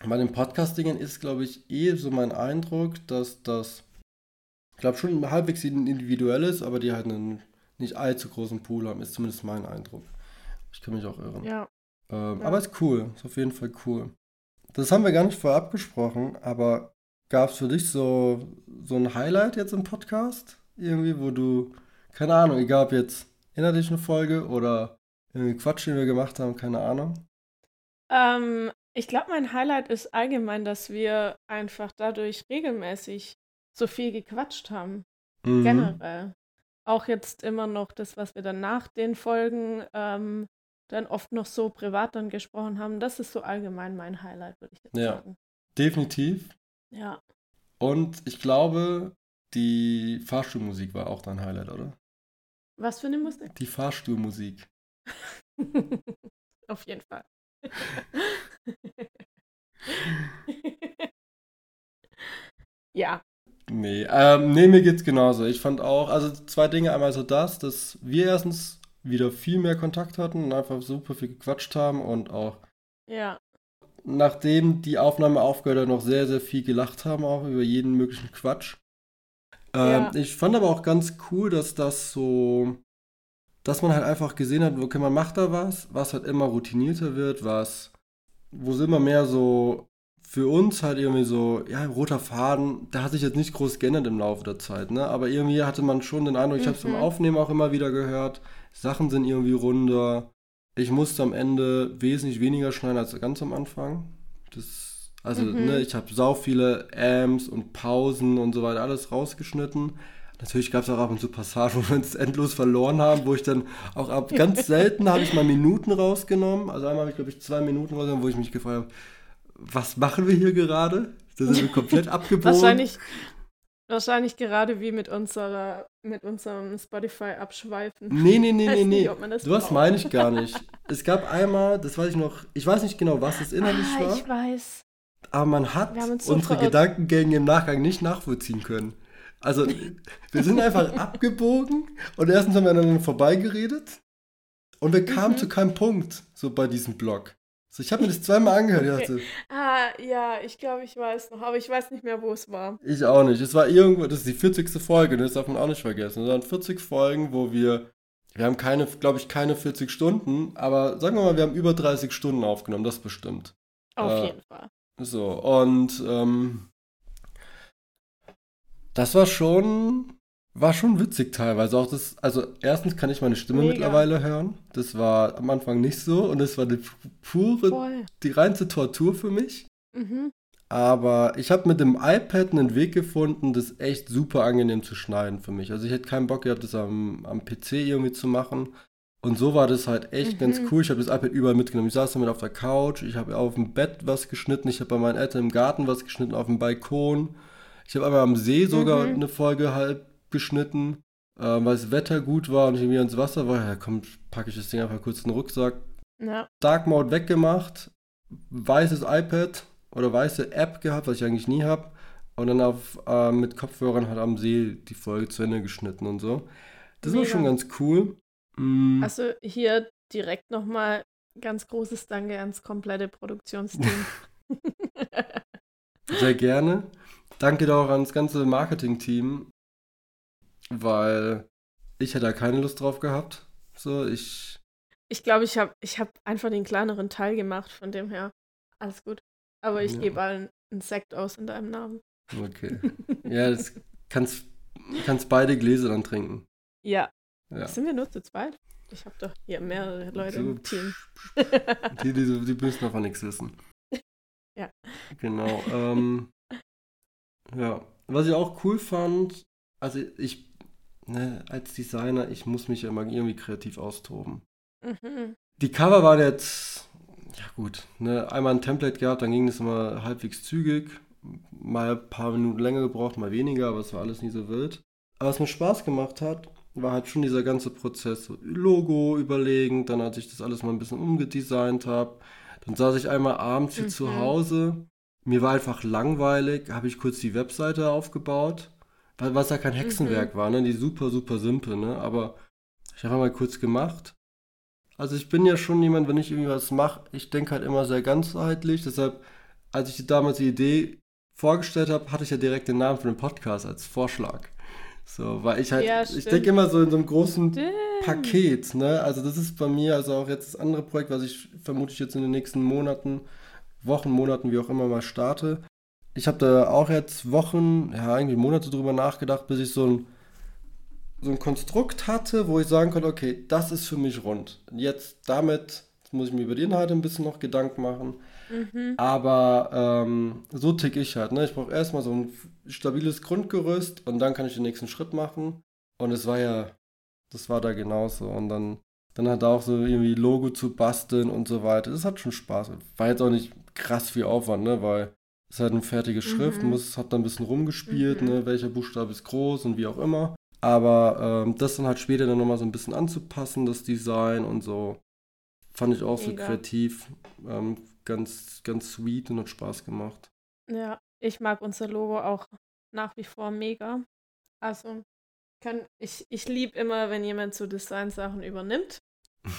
Bei den Podcastingen ist, glaube ich, eh so mein Eindruck, dass das, ich glaube, schon halbwegs individuell ist, aber die halt einen nicht allzu großen Pool haben, ist zumindest mein Eindruck. Ich kann mich auch irren. Ja. Ähm, ja. Aber ist cool, ist auf jeden Fall cool. Das haben wir gar nicht vorab gesprochen, aber gab es für dich so, so ein Highlight jetzt im Podcast? Irgendwie, wo du keine Ahnung, egal ob jetzt innerlich eine Folge oder irgendwie Quatsch, den wir gemacht haben, keine Ahnung. Ähm, ich glaube, mein Highlight ist allgemein, dass wir einfach dadurch regelmäßig so viel gequatscht haben. Mhm. Generell. Auch jetzt immer noch das, was wir dann nach den Folgen ähm, dann oft noch so privat dann gesprochen haben. Das ist so allgemein mein Highlight, würde ich jetzt ja, sagen. Definitiv. Ja. Und ich glaube, die Fahrstuhlmusik war auch dein Highlight, oder? Was für eine Musik? Die Fahrstuhlmusik. Auf jeden Fall. ja. Nee, ähm, nee, mir geht's genauso. Ich fand auch, also zwei Dinge. Einmal so das, dass wir erstens wieder viel mehr Kontakt hatten und einfach super viel gequatscht haben und auch ja. nachdem die Aufnahme aufgehört hat, noch sehr, sehr viel gelacht haben, auch über jeden möglichen Quatsch. Ähm, ja. Ich fand aber auch ganz cool, dass das so, dass man halt einfach gesehen hat, okay, man macht da was, was halt immer routinierter wird, was, wo es immer mehr so für uns halt irgendwie so, ja, roter Faden, da hat sich jetzt nicht groß geändert im Laufe der Zeit, ne? Aber irgendwie hatte man schon den Eindruck, ich habe es beim mhm. Aufnehmen auch immer wieder gehört, Sachen sind irgendwie runder. Ich musste am Ende wesentlich weniger schneiden als ganz am Anfang. Das also, mhm. ne, ich habe sau viele Amps und Pausen und so weiter alles rausgeschnitten. Natürlich gab es auch ab und zu Passagen, wo wir uns endlos verloren haben, wo ich dann auch ab ganz selten habe ich mal Minuten rausgenommen. Also einmal habe ich, glaube ich, zwei Minuten rausgenommen, wo ich mich gefragt habe, was machen wir hier gerade? Da sind wir komplett abgebogen. Wahrscheinlich, wahrscheinlich gerade wie mit unserer, mit unserem Spotify-Abschweifen. Nee, nee, nee, nee, nee. Du was meine ich gar nicht. Es gab einmal, das weiß ich noch, ich weiß nicht genau, was das innerlich ah, war. Ich weiß aber man hat unsere verirrt. Gedankengänge im Nachgang nicht nachvollziehen können. Also, wir sind einfach abgebogen und erstens haben wir aneinander vorbeigeredet und wir kamen mhm. zu keinem Punkt, so bei diesem Blog. So, ich habe mir das zweimal angehört. Okay. Ah, ja, ich glaube, ich weiß noch, aber ich weiß nicht mehr, wo es war. Ich auch nicht. Es war irgendwo, das ist die 40. Folge, das darf man auch nicht vergessen. Es waren 40 Folgen, wo wir, wir haben keine, glaube ich, keine 40 Stunden, aber sagen wir mal, wir haben über 30 Stunden aufgenommen, das bestimmt. Auf äh, jeden Fall. So, und ähm, das war schon, war schon witzig teilweise. Auch das, also erstens kann ich meine Stimme Mega. mittlerweile hören. Das war am Anfang nicht so und es war eine pure, Voll. die reinste Tortur für mich. Mhm. Aber ich habe mit dem iPad einen Weg gefunden, das echt super angenehm zu schneiden für mich. Also ich hätte keinen Bock gehabt, das am, am PC irgendwie zu machen. Und so war das halt echt mhm. ganz cool. Ich habe das iPad überall mitgenommen. Ich saß damit auf der Couch, ich habe auf dem Bett was geschnitten, ich habe bei meinen Eltern im Garten was geschnitten, auf dem Balkon. Ich habe einmal am See sogar mhm. eine Folge halb geschnitten, äh, weil das Wetter gut war und ich irgendwie ins Wasser war. Ja, komm, packe ich das Ding einfach kurz in den Rucksack. Ja. Dark Mode weggemacht, weißes iPad oder weiße App gehabt, was ich eigentlich nie habe. und dann auf, äh, mit Kopfhörern halt am See die Folge zu Ende geschnitten und so. Das war Mega. schon ganz cool. Mm, Also hier direkt nochmal ganz großes Danke ans komplette Produktionsteam. Sehr gerne. Danke da auch ans ganze Marketing-Team, weil ich hätte da keine Lust drauf gehabt. So, ich. ich glaube, ich habe ich hab einfach den kleineren Teil gemacht, von dem her. Alles gut. Aber ich Ja. gebe allen einen Sekt aus in deinem Namen. Okay. Ja, das kannst, kannst beide Gläser dann trinken. Ja. Ja. Sind wir nur zu zweit? Ich habe doch hier mehrere Leute im So, Team. Die, die, die müssen davon nichts wissen. Ja. Genau. Ähm, ja. Was ich auch cool fand, also ich, ne, als Designer, ich muss mich ja immer irgendwie kreativ austoben. Mhm. Die Cover waren jetzt, ja gut, ne, einmal ein Template gehabt, dann ging das immer halbwegs zügig. Mal ein paar Minuten länger gebraucht, mal weniger, aber es war alles nie so wild. Aber was mir Spaß gemacht hat, war halt schon dieser ganze Prozess. So Logo überlegen, dann als ich das alles mal ein bisschen umgedesignt habe. Dann saß ich einmal abends hier Mhm. zu Hause. Mir war einfach langweilig, habe ich kurz die Webseite aufgebaut. Weil was ja kein Hexenwerk war, ne? Die super, super simpel, ne? Aber ich habe mal kurz gemacht. Also ich bin ja schon jemand, wenn ich irgendwie was mache, ich denke halt immer sehr ganzheitlich. Deshalb, als ich damals die Idee vorgestellt habe, hatte ich ja direkt den Namen für den Podcast als Vorschlag. So, weil ich halt, Ja, ich denke immer so in so einem großen Stimmt. Paket, ne? Also das ist bei mir, also auch jetzt das andere Projekt, was ich vermutlich jetzt in den nächsten Monaten, Wochen, Monaten, wie auch immer mal starte. Ich habe da auch jetzt Wochen, ja eigentlich Monate drüber nachgedacht, bis ich so ein, so ein Konstrukt hatte, wo ich sagen konnte, okay, das ist für mich rund. Jetzt damit jetzt muss ich mir über die Inhalte ein bisschen noch Gedanken machen. Mhm. Aber ähm, so tick ich halt. Ne? Ich brauche erstmal so ein stabiles Grundgerüst und dann kann ich den nächsten Schritt machen. Und es war ja, das war da genauso. Und dann, dann hat auch so irgendwie Logo zu basteln und so weiter. Das hat schon Spaß. War jetzt auch nicht krass viel Aufwand, ne? Weil es halt eine fertige Schrift, Mhm. muss, hat dann ein bisschen rumgespielt, Mhm. ne? Welcher Buchstabe ist groß und wie auch immer. Aber ähm, das dann halt später dann nochmal so ein bisschen anzupassen, das Design und so, fand ich auch so Mega. kreativ. Ähm, ganz, ganz sweet und hat Spaß gemacht. Ja, ich mag unser Logo auch nach wie vor mega. Also, kann, ich, ich liebe immer, wenn jemand so Designsachen übernimmt.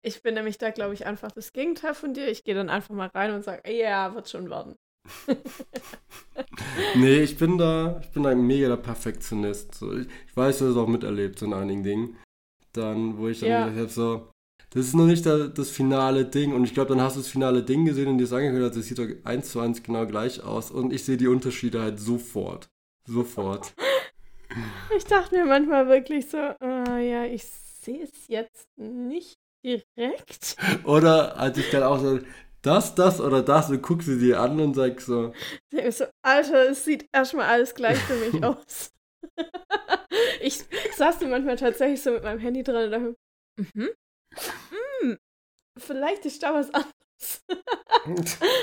Ich bin nämlich da, glaube ich, einfach das Gegenteil von dir. Ich gehe dann einfach mal rein und sage, ja, wird schon werden. Nee, ich bin da, ich bin da mega der Perfektionist. So, ich, ich weiß, du hast es auch miterlebt so in einigen Dingen. Dann, wo ich dann Ja. habe, so, das ist noch nicht da, das finale Ding. Und ich glaube, dann hast du das finale Ding gesehen und dir das angehört, das sieht doch eins zu eins genau gleich aus. Und ich sehe die Unterschiede halt sofort. Sofort. Ich dachte mir manchmal wirklich so, äh, ja, ich sehe es jetzt nicht direkt. Oder als ich dann auch so, das, das oder das und guck sie dir an und sag so, Ich so, Alter, es sieht erstmal alles gleich für mich aus. ich saß dann manchmal tatsächlich so mit meinem Handy dran und dachte, mhm, hm, vielleicht ist da was anderes.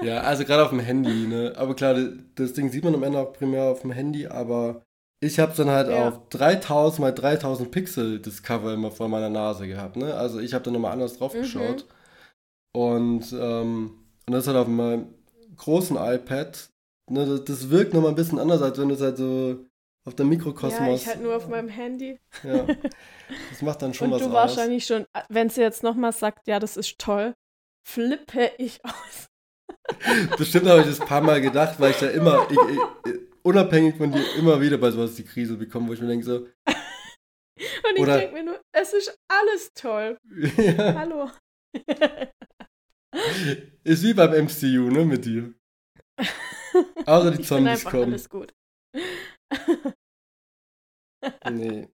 Ja, also gerade auf dem Handy, ne? Aber klar, das Ding sieht man am Ende auch primär auf dem Handy, aber ich habe dann halt Ja. auf 3000 mal 3000 Pixel das Cover immer vor meiner Nase gehabt, ne? Also ich habe da nochmal anders drauf Mhm. geschaut. Und, ähm, und das halt auf meinem großen iPad, ne? Das, das wirkt nochmal ein bisschen anders, als wenn du es halt so auf der Ja, Mikrokosmos. ich halt nur auf meinem Handy. Ja, das macht dann schon und was du aus. wahrscheinlich schon, wenn sie jetzt nochmal sagt, ja, das ist toll, flippe ich aus. Bestimmt habe ich das ein paar Mal gedacht, weil ich da immer, ich, ich, unabhängig von dir, immer wieder bei sowas die Krise bekomme, wo ich mir denke so, Und ich denke mir nur, es ist alles toll. ja, Hallo. ist wie beim MCU, ne, mit dir. Außer die ich Zombies kommen. alles gut. Nee.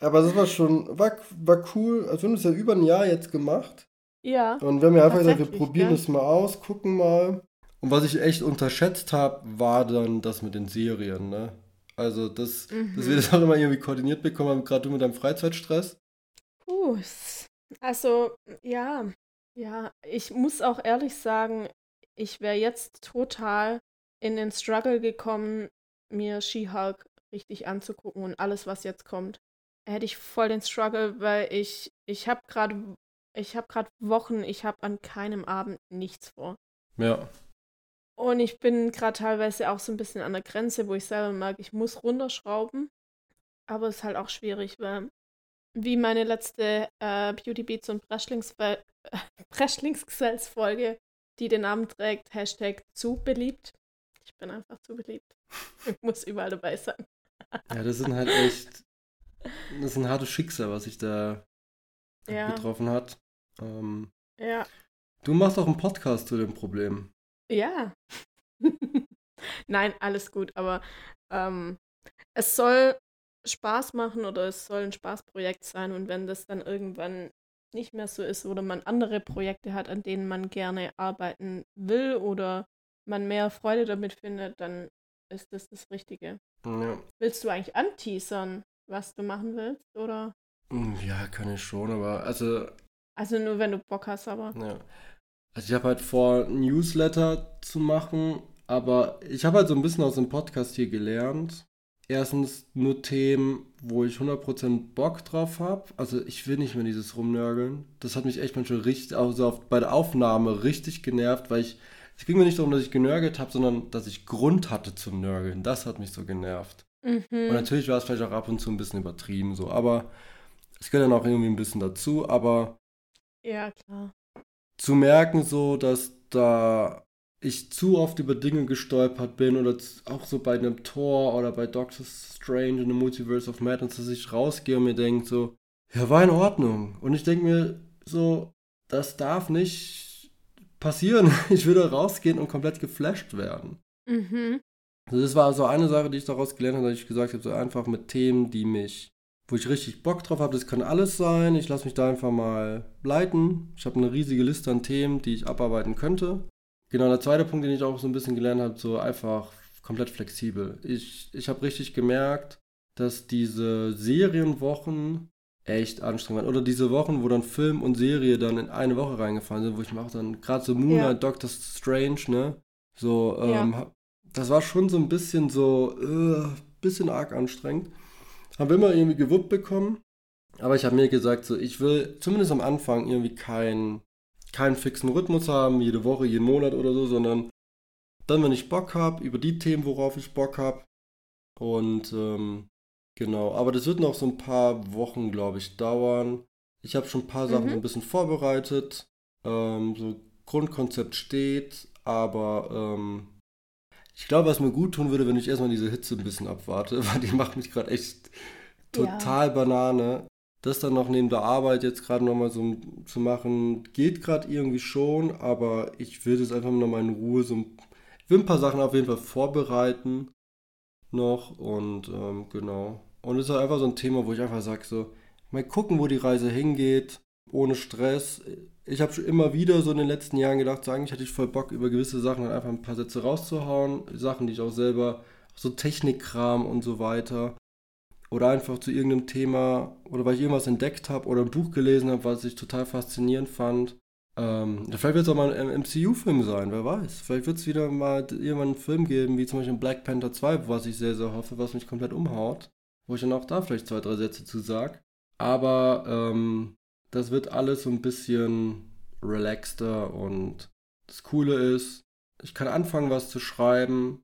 Aber das war schon, war, war cool. Also wir haben das ja über ein Jahr jetzt gemacht. ja. Und wir haben ja einfach gesagt, wir probieren gell? das mal aus, gucken mal. Und was ich echt unterschätzt habe, war dann das mit den Serien, ne? Also, das, dass Mhm. wir das auch immer irgendwie koordiniert bekommen haben, gerade du mit deinem Freizeitstress. Puh, also ja, ja, ich muss auch ehrlich sagen, ich wäre jetzt total in den Struggle gekommen, mir She-Hulk richtig anzugucken und alles, was jetzt kommt. Hätte ich voll den Struggle, weil ich, ich habe gerade, ich habe gerade Wochen, ich habe an keinem Abend nichts vor. Ja. Und ich bin gerade teilweise auch so ein bisschen an der Grenze, wo ich selber merke, ich muss runterschrauben. Aber es ist halt auch schwierig, weil wie meine letzte äh, Beauty Beats und Breschlingsgesells-Folge, die den Namen trägt, Hashtag zu beliebt. Ich bin einfach zu beliebt. Ich muss überall dabei sein. Ja, das sind halt echt, das ist ein hartes Schicksal, was sich da ja. getroffen hat. Ähm, ja. Du machst auch einen Podcast zu dem Problem. Ja. Nein, alles gut, aber ähm, es soll Spaß machen oder es soll ein Spaßprojekt sein und wenn das dann irgendwann nicht mehr so ist oder man andere Projekte hat, an denen man gerne arbeiten will oder man mehr Freude damit findet, dann ist das das Richtige. Ja. Willst du eigentlich anteasern, was du machen willst, oder? Hm, ja, kann ich schon, aber also. Also nur wenn du Bock hast, aber. Ja. Also ich habe halt vor, Newsletter zu machen, aber ich habe halt so ein bisschen aus dem Podcast hier gelernt. Erstens nur Themen, wo ich 100% Bock drauf habe. Also ich will nicht mehr dieses Rumnörgeln. Das hat mich echt manchmal richtig, also auf, bei der Aufnahme richtig genervt, weil ich, es ging mir nicht darum, dass ich genörgelt habe, sondern dass ich Grund hatte zu nörgeln. Das hat mich so genervt. Mhm. Und natürlich war es vielleicht auch ab und zu ein bisschen übertrieben so, aber es gehört dann auch irgendwie ein bisschen dazu, aber ja, klar zu merken, so, dass da ich zu oft über Dinge gestolpert bin oder auch so bei einem Tor oder bei Doctor Strange in the Multiverse of Madness, dass ich rausgehe und mir denke so, ja, war in Ordnung. Und ich denke mir so, das darf nicht passieren. Ich würde rausgehen und komplett geflasht werden. Mhm. Also das war so eine Sache, die ich daraus gelernt habe, dass ich gesagt habe, so einfach mit Themen, die mich wo ich richtig Bock drauf habe. Das kann alles sein. Ich lasse mich da einfach mal leiten. Ich habe eine riesige Liste an Themen, die ich abarbeiten könnte. Genau, der zweite Punkt, den ich auch so ein bisschen gelernt habe, so einfach komplett flexibel. Ich, ich habe richtig gemerkt, dass diese Serienwochen echt anstrengend waren. Oder diese Wochen, wo dann Film und Serie dann in eine Woche reingefallen sind, wo ich mir auch dann, gerade so Moonlight, ja. Doctor Strange, ne? So, ähm, ja. das war schon so ein bisschen so, äh, bisschen arg anstrengend. Haben wir immer irgendwie gewuppt bekommen. Aber ich habe mir gesagt, so, ich will zumindest am Anfang irgendwie keinen keinen fixen Rhythmus haben, jede Woche, jeden Monat oder so, sondern dann, wenn ich Bock habe, über die Themen, worauf ich Bock habe. Und ähm, genau, aber das wird noch so ein paar Wochen, glaube ich, dauern. Ich habe schon ein paar Sachen mhm. so ein bisschen vorbereitet. Ähm, so Grundkonzept steht, aber ähm, ich glaube, was mir gut tun würde, wenn ich erstmal diese Hitze ein bisschen abwarte, weil die macht mich gerade echt total ja. Banane. Das dann noch neben der Arbeit jetzt gerade nochmal so zu machen, geht gerade irgendwie schon, aber ich will das einfach nochmal in Ruhe so. Ich will ein paar Sachen auf jeden Fall vorbereiten noch und ähm, genau. Und es ist halt einfach so ein Thema, wo ich einfach sage, so, mal gucken, wo die Reise hingeht, ohne Stress ich habe schon immer wieder so in den letzten Jahren gedacht, so eigentlich hatte ich voll Bock, über gewisse Sachen einfach ein paar Sätze rauszuhauen. Sachen, die ich auch selber, so Technikkram und so weiter. Oder einfach zu irgendeinem Thema, oder weil ich irgendwas entdeckt habe oder ein Buch gelesen habe, was ich total faszinierend fand. Ähm, vielleicht wird es auch mal ein MCU-Film sein, wer weiß. Vielleicht wird es wieder mal irgendwann einen Film geben, wie zum Beispiel Black Panther 2, was ich sehr, sehr hoffe, was mich komplett umhaut. Wo ich dann auch da vielleicht zwei, drei Sätze zu sag. Aber ähm, das wird alles so ein bisschen relaxter und das Coole ist, ich kann anfangen, was zu schreiben.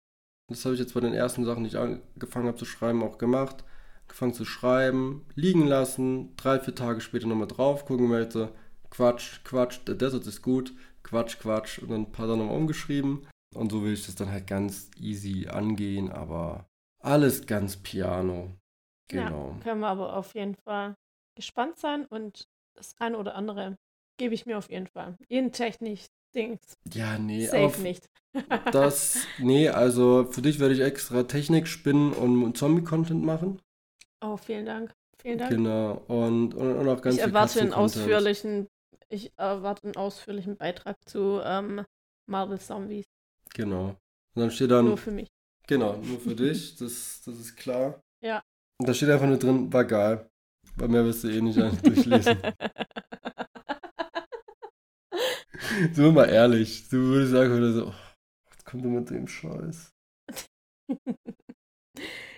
Das habe ich jetzt bei den ersten Sachen, die ich angefangen habe zu schreiben, auch gemacht. Angefangen zu schreiben, liegen lassen, drei, vier Tage später nochmal drauf gucken, so, Quatsch, Quatsch, der Desert ist gut, Quatsch, Quatsch und dann ein paar Sachen nochmal umgeschrieben. Und so will ich das dann halt ganz easy angehen, aber alles ganz piano. Genau. Ja, können wir aber auf jeden Fall gespannt sein und das eine oder andere gebe ich mir auf jeden Fall. In technisch Dings. Ja, nee. Safe auf nicht. das, nee, also für dich werde ich extra Technik spinnen und Zombie-Content machen. Oh, vielen Dank. Vielen Dank. Genau. Und, und, und auch ganz Ich erwarte einen ausführlichen, ich erwarte einen ausführlichen Beitrag zu ähm, Marvel Zombies. Genau. Und dann steht dann. Nur für mich. Genau, nur für dich. Das, das ist klar. Ja. Und da steht einfach nur drin, war geil. Bei mehr wirst du eh nicht durchlesen. so mal ehrlich. Du würdest sagen oder so, oh, was kommt denn mit dem Scheiß?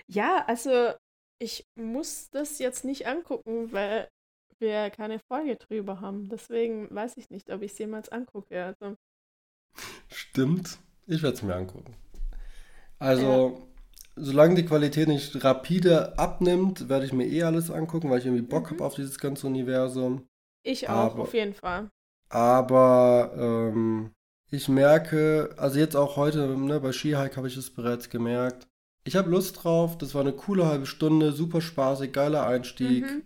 ja, also ich muss das jetzt nicht angucken, weil wir keine Folge drüber haben. Deswegen weiß ich nicht, ob ich es jemals angucke. Also. Stimmt. Ich werde es mir angucken. Also, solange die Qualität nicht rapide abnimmt, werde ich mir eh alles angucken, weil ich irgendwie Bock Mhm. habe auf dieses ganze Universum. Ich auch, Aber- auf jeden Fall. Aber ähm, ich merke, also jetzt auch heute, ne, bei Skihike habe ich es bereits gemerkt. Ich habe Lust drauf, das war eine coole halbe Stunde, super spaßig, geiler Einstieg. Mhm.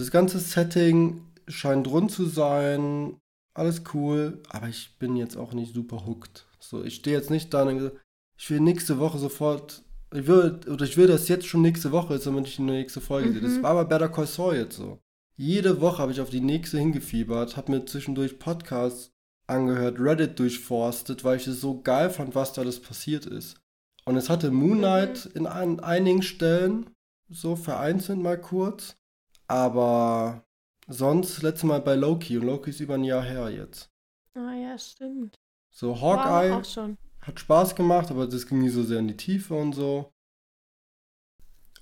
Das ganze Setting scheint rund zu sein, alles cool, aber ich bin jetzt auch nicht super hooked. So, ich stehe jetzt nicht da und ich will nächste Woche sofort, ich will, oder ich will, dass jetzt schon nächste Woche ist, damit ich die nächste Folge sehe. Das Mhm. war bei Better Call Saul jetzt so. Jede Woche habe ich auf die nächste hingefiebert, habe mir zwischendurch Podcasts angehört, Reddit durchforstet, weil ich es so geil fand, was da alles passiert ist. Und es hatte Moon Knight in ein, einigen Stellen, so vereinzelt mal kurz, aber sonst letztes Mal bei Loki und Loki ist über ein Jahr her jetzt. Ah ja, stimmt. So Hawkeye schon. hat Spaß gemacht, aber das ging nie so sehr in die Tiefe und so.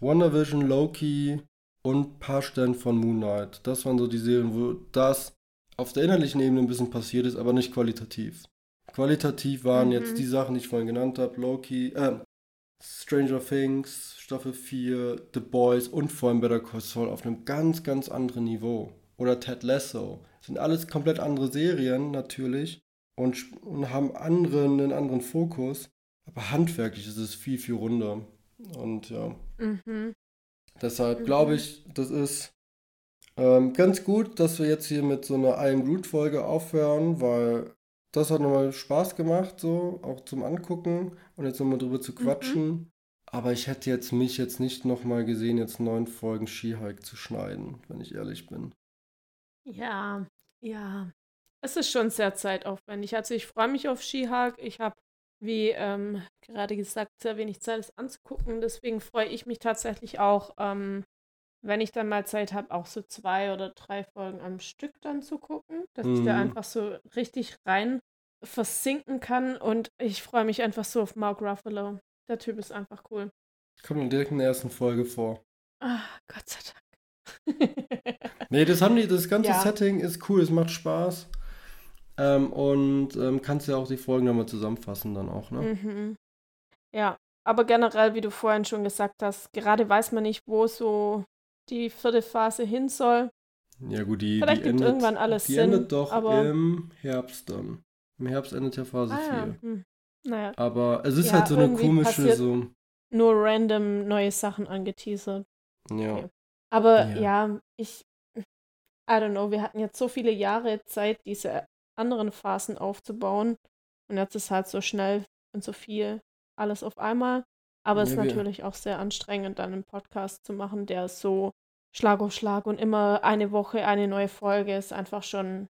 WandaVision, Loki und ein paar Stellen von Moon Knight. Das waren so die Serien, wo das auf der innerlichen Ebene ein bisschen passiert ist, aber nicht qualitativ. Qualitativ waren Mhm. jetzt die Sachen, die ich vorhin genannt habe, Loki, äh, Stranger Things, Staffel 4, The Boys und vor allem Better Call Saul auf einem ganz, ganz anderen Niveau. Oder Ted Lasso. Sind alles komplett andere Serien natürlich und, und haben anderen, einen anderen Fokus. Aber handwerklich ist es viel, viel runder. Und ja, Mhm. deshalb Mhm. glaube ich, das ist ähm, ganz gut, dass wir jetzt hier mit so einer I Am Groot-Folge aufhören, weil das hat nochmal Spaß gemacht, so, auch zum Angucken und jetzt nochmal drüber zu quatschen. Aber ich hätte jetzt mich jetzt nicht nochmal gesehen, jetzt neun Folgen Skihike zu schneiden, wenn ich ehrlich bin. Ja, ja. Es ist schon sehr zeitaufwendig. Also ich freue mich auf Skihike. Ich habe, wie ähm, gerade gesagt, sehr wenig Zeit, es anzugucken. Deswegen freue ich mich tatsächlich auch, ähm, wenn ich dann mal Zeit habe, auch so zwei oder drei Folgen am Stück dann zu gucken, dass ich da Mhm. einfach so richtig rein versinken kann. Und ich freue mich einfach so auf Mark Ruffalo. Der Typ ist einfach cool. Kommt dann direkt in der ersten Folge vor. Ah, Gott sei Dank. Nee, das haben die, das ganze Ja. Setting ist cool, es macht Spaß. Ähm, und ähm, kannst ja auch die Folgen nochmal zusammenfassen dann auch, ne? Mhm. Ja, aber generell, wie du vorhin schon gesagt hast, gerade weiß man nicht, wo so die vierte Phase hin soll. Ja gut, die, Vielleicht die gibt endet, irgendwann alles die Sinn, endet doch im Herbst dann. Im Herbst endet ja Phase Ah, 4. ja. Hm. Naja, Aber es ist Ja, halt so eine komische, so, nur random neue Sachen angeteasert. ja. Okay. Aber Ja. ja. ich, I don't know, wir hatten jetzt so viele Jahre Zeit, diese anderen Phasen aufzubauen. Und jetzt ist halt so schnell und so viel alles auf einmal. Aber es ist Ja, wir- natürlich auch sehr anstrengend, dann einen Podcast zu machen, der so Schlag auf Schlag und immer eine Woche eine neue Folge ist einfach schon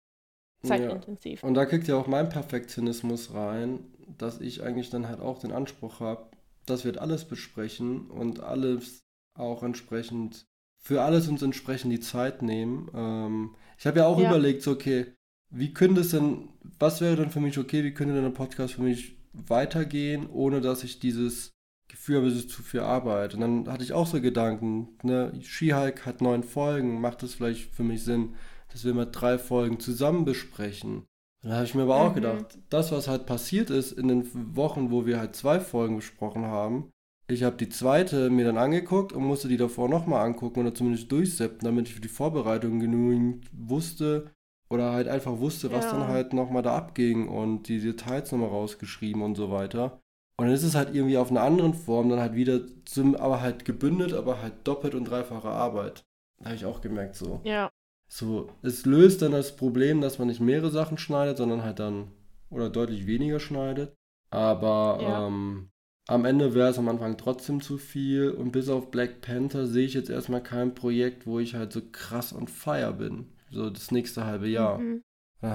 zeitintensiv. Und da kriegt ja auch mein Perfektionismus rein, dass ich eigentlich dann halt auch den Anspruch habe, dass wir alles besprechen und alles auch entsprechend, für alles uns entsprechend die Zeit nehmen. Ähm, ich habe ja auch Ja. überlegt, so, okay, wie könnte es denn, was wäre denn für mich okay, wie könnte denn ein Podcast für mich weitergehen, ohne dass ich dieses Gefühl habe, es ist zu viel Arbeit. Und dann hatte ich auch so Gedanken, ne, Skihike hat neun Folgen, macht es vielleicht für mich Sinn, dass wir mal drei Folgen zusammen besprechen. Und da habe ich mir aber auch Mhm. gedacht, das, was halt passiert ist in den Wochen, wo wir halt zwei Folgen besprochen haben, ich habe die zweite mir dann angeguckt und musste die davor nochmal angucken oder zumindest durchseppen, damit ich für die Vorbereitung genügend wusste oder halt einfach wusste, was Ja. dann halt nochmal da abging und die Details nochmal rausgeschrieben und so weiter. Und dann ist es halt irgendwie auf einer anderen Form dann halt wieder zum, aber halt gebündelt, aber halt doppelt und dreifache Arbeit. Habe ich auch gemerkt so. Ja, So, es löst dann das Problem, dass man nicht mehrere Sachen schneidet, sondern halt dann oder deutlich weniger schneidet. Aber Ja. ähm, am Ende wäre es am Anfang trotzdem zu viel. Und bis auf Black Panther sehe ich jetzt erstmal kein Projekt, wo ich halt so krass on fire bin. So das nächste halbe Jahr. Mhm.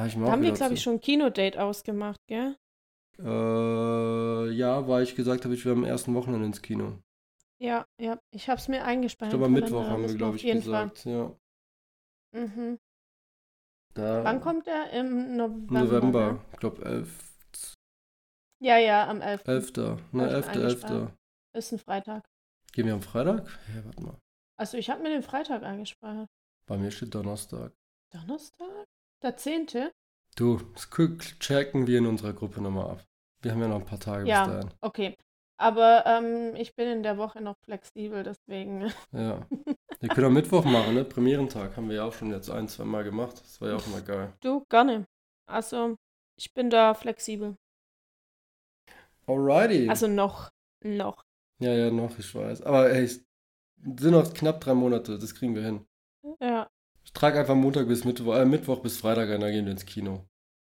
Ich mir Da haben wir, glaube ich, schon ein Kinodate ausgemacht, gell? äh, ja, weil ich gesagt habe, ich wäre am ersten Wochenende ins Kino. Ja, ja. Ich habe es mir eingespeichert. Ich glaube, am Mittwoch haben wir, glaube ich, gesagt. Ja. Mhm. Da, Wann kommt er? Im November. November, ich glaube 11. Ja, ja, am 11. 11. Ne, Hab ich 11. 11. eingespeichert. Ist ein Freitag. Gehen wir am Freitag? Ja, warte mal. Also ich habe mir den Freitag eingespeichert. Bei mir steht Donnerstag. Donnerstag? Der 10. Du, das checken wir in unserer Gruppe nochmal ab. Wir haben ja noch ein paar Tage Ja. bis dahin. Okay. Aber ähm, ich bin in der Woche noch flexibel, deswegen. Ja. Wir können am Mittwoch machen, ne? Premierentag haben wir ja auch schon jetzt ein, zwei Mal gemacht. Das war ja auch immer geil. Du, gerne. Also, ich bin da flexibel. Alrighty. Also noch. Noch. ja, ja, noch, ich weiß. Aber ey, es sind noch knapp drei Monate, das kriegen wir hin. Ja, Ich trage einfach Montag bis Mittwoch, äh, Mittwoch bis Freitag ein, dann gehen wir ins Kino.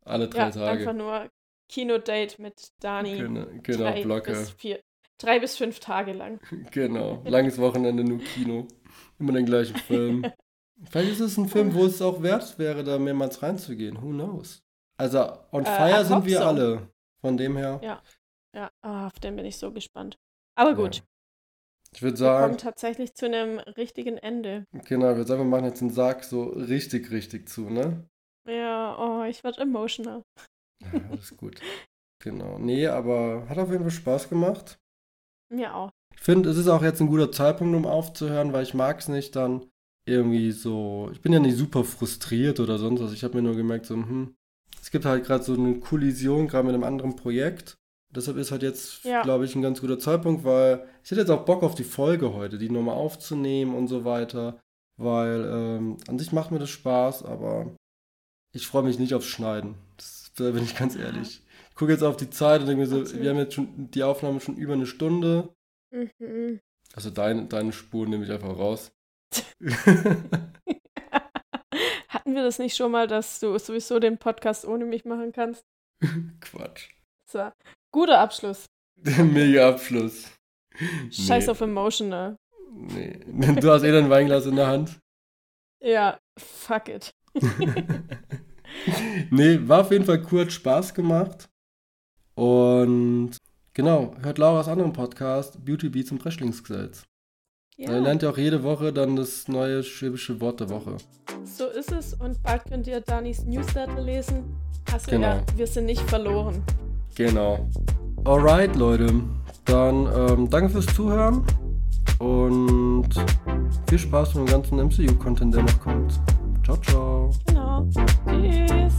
Alle drei ja Tage. einfach nur Kinodate mit Dani. Genau, genau drei Blocke. Bis vier, drei bis fünf Tage lang. Genau. Langes Wochenende, nur Kino. Immer den gleichen Film. Vielleicht ist es ein Film, wo es auch wert wäre, da mehrmals reinzugehen. Who knows? Also, on Äh, fire sind wir so. alle. Von dem her. Ja. Ja, ah, auf den bin ich so gespannt. Aber gut, Ja. Ich würde wir sagen, kommen tatsächlich zu einem richtigen Ende. genau, ich würde sagen, wir machen jetzt den Sarg so richtig, richtig zu, ne? Ja, oh, ich werde emotional. Ja, alles gut. Genau. Nee, aber hat auf jeden Fall Spaß gemacht. Mir auch. Ich finde, es ist auch jetzt ein guter Zeitpunkt, um aufzuhören, weil ich mag es nicht dann irgendwie so. Ich bin ja nicht super frustriert oder sonst was. Ich habe mir nur gemerkt, so, hm, es gibt halt gerade so eine Kollision, gerade mit einem anderen Projekt. Deshalb ist halt jetzt, Ja. glaube ich, ein ganz guter Zeitpunkt, weil ich hätte jetzt auch Bock auf die Folge heute, die nochmal aufzunehmen und so weiter. Weil ähm, an sich macht mir das Spaß, aber ich freue mich nicht aufs Schneiden. Das, da bin ich ganz ehrlich. Ich gucke jetzt auf die Zeit und denke mir so, wir haben jetzt schon die Aufnahme schon über eine Stunde. Mhm. Also dein, deine Spur nehme ich einfach raus. Hatten wir das nicht schon mal, dass du sowieso den Podcast ohne mich machen kannst? Quatsch. So, guter Abschluss. Mega Abschluss. Scheiß Nee. auf emotional. Nee. Du hast eh dein Weinglas in der Hand. Ja, fuck it. nee, war auf jeden Fall hat Spaß gemacht. Und genau, hört Lauras anderen Podcast, Beauty Beats und Breschlingsgesetz. Da Ja, lernt ihr auch jede Woche dann das neue schwäbische Wort der Woche. so ist es und bald könnt ihr Danis Newsletter lesen. Also Genau. ja, wir sind nicht verloren. Genau. Alright, Leute. Dann ähm, danke fürs Zuhören und viel Spaß mit dem ganzen MCU-Content, der noch kommt. Ciao, ciao. Genau. Tschüss.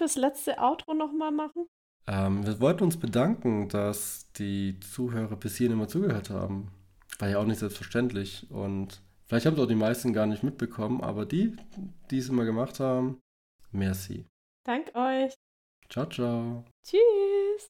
Fürs letzte Outro nochmal machen? Ähm, wir wollten uns bedanken, dass die Zuhörer bis hierhin immer zugehört haben. War ja auch nicht selbstverständlich. Und vielleicht haben es auch die meisten gar nicht mitbekommen, aber die, die es immer gemacht haben, merci. Dank euch. Ciao, ciao. Tschüss.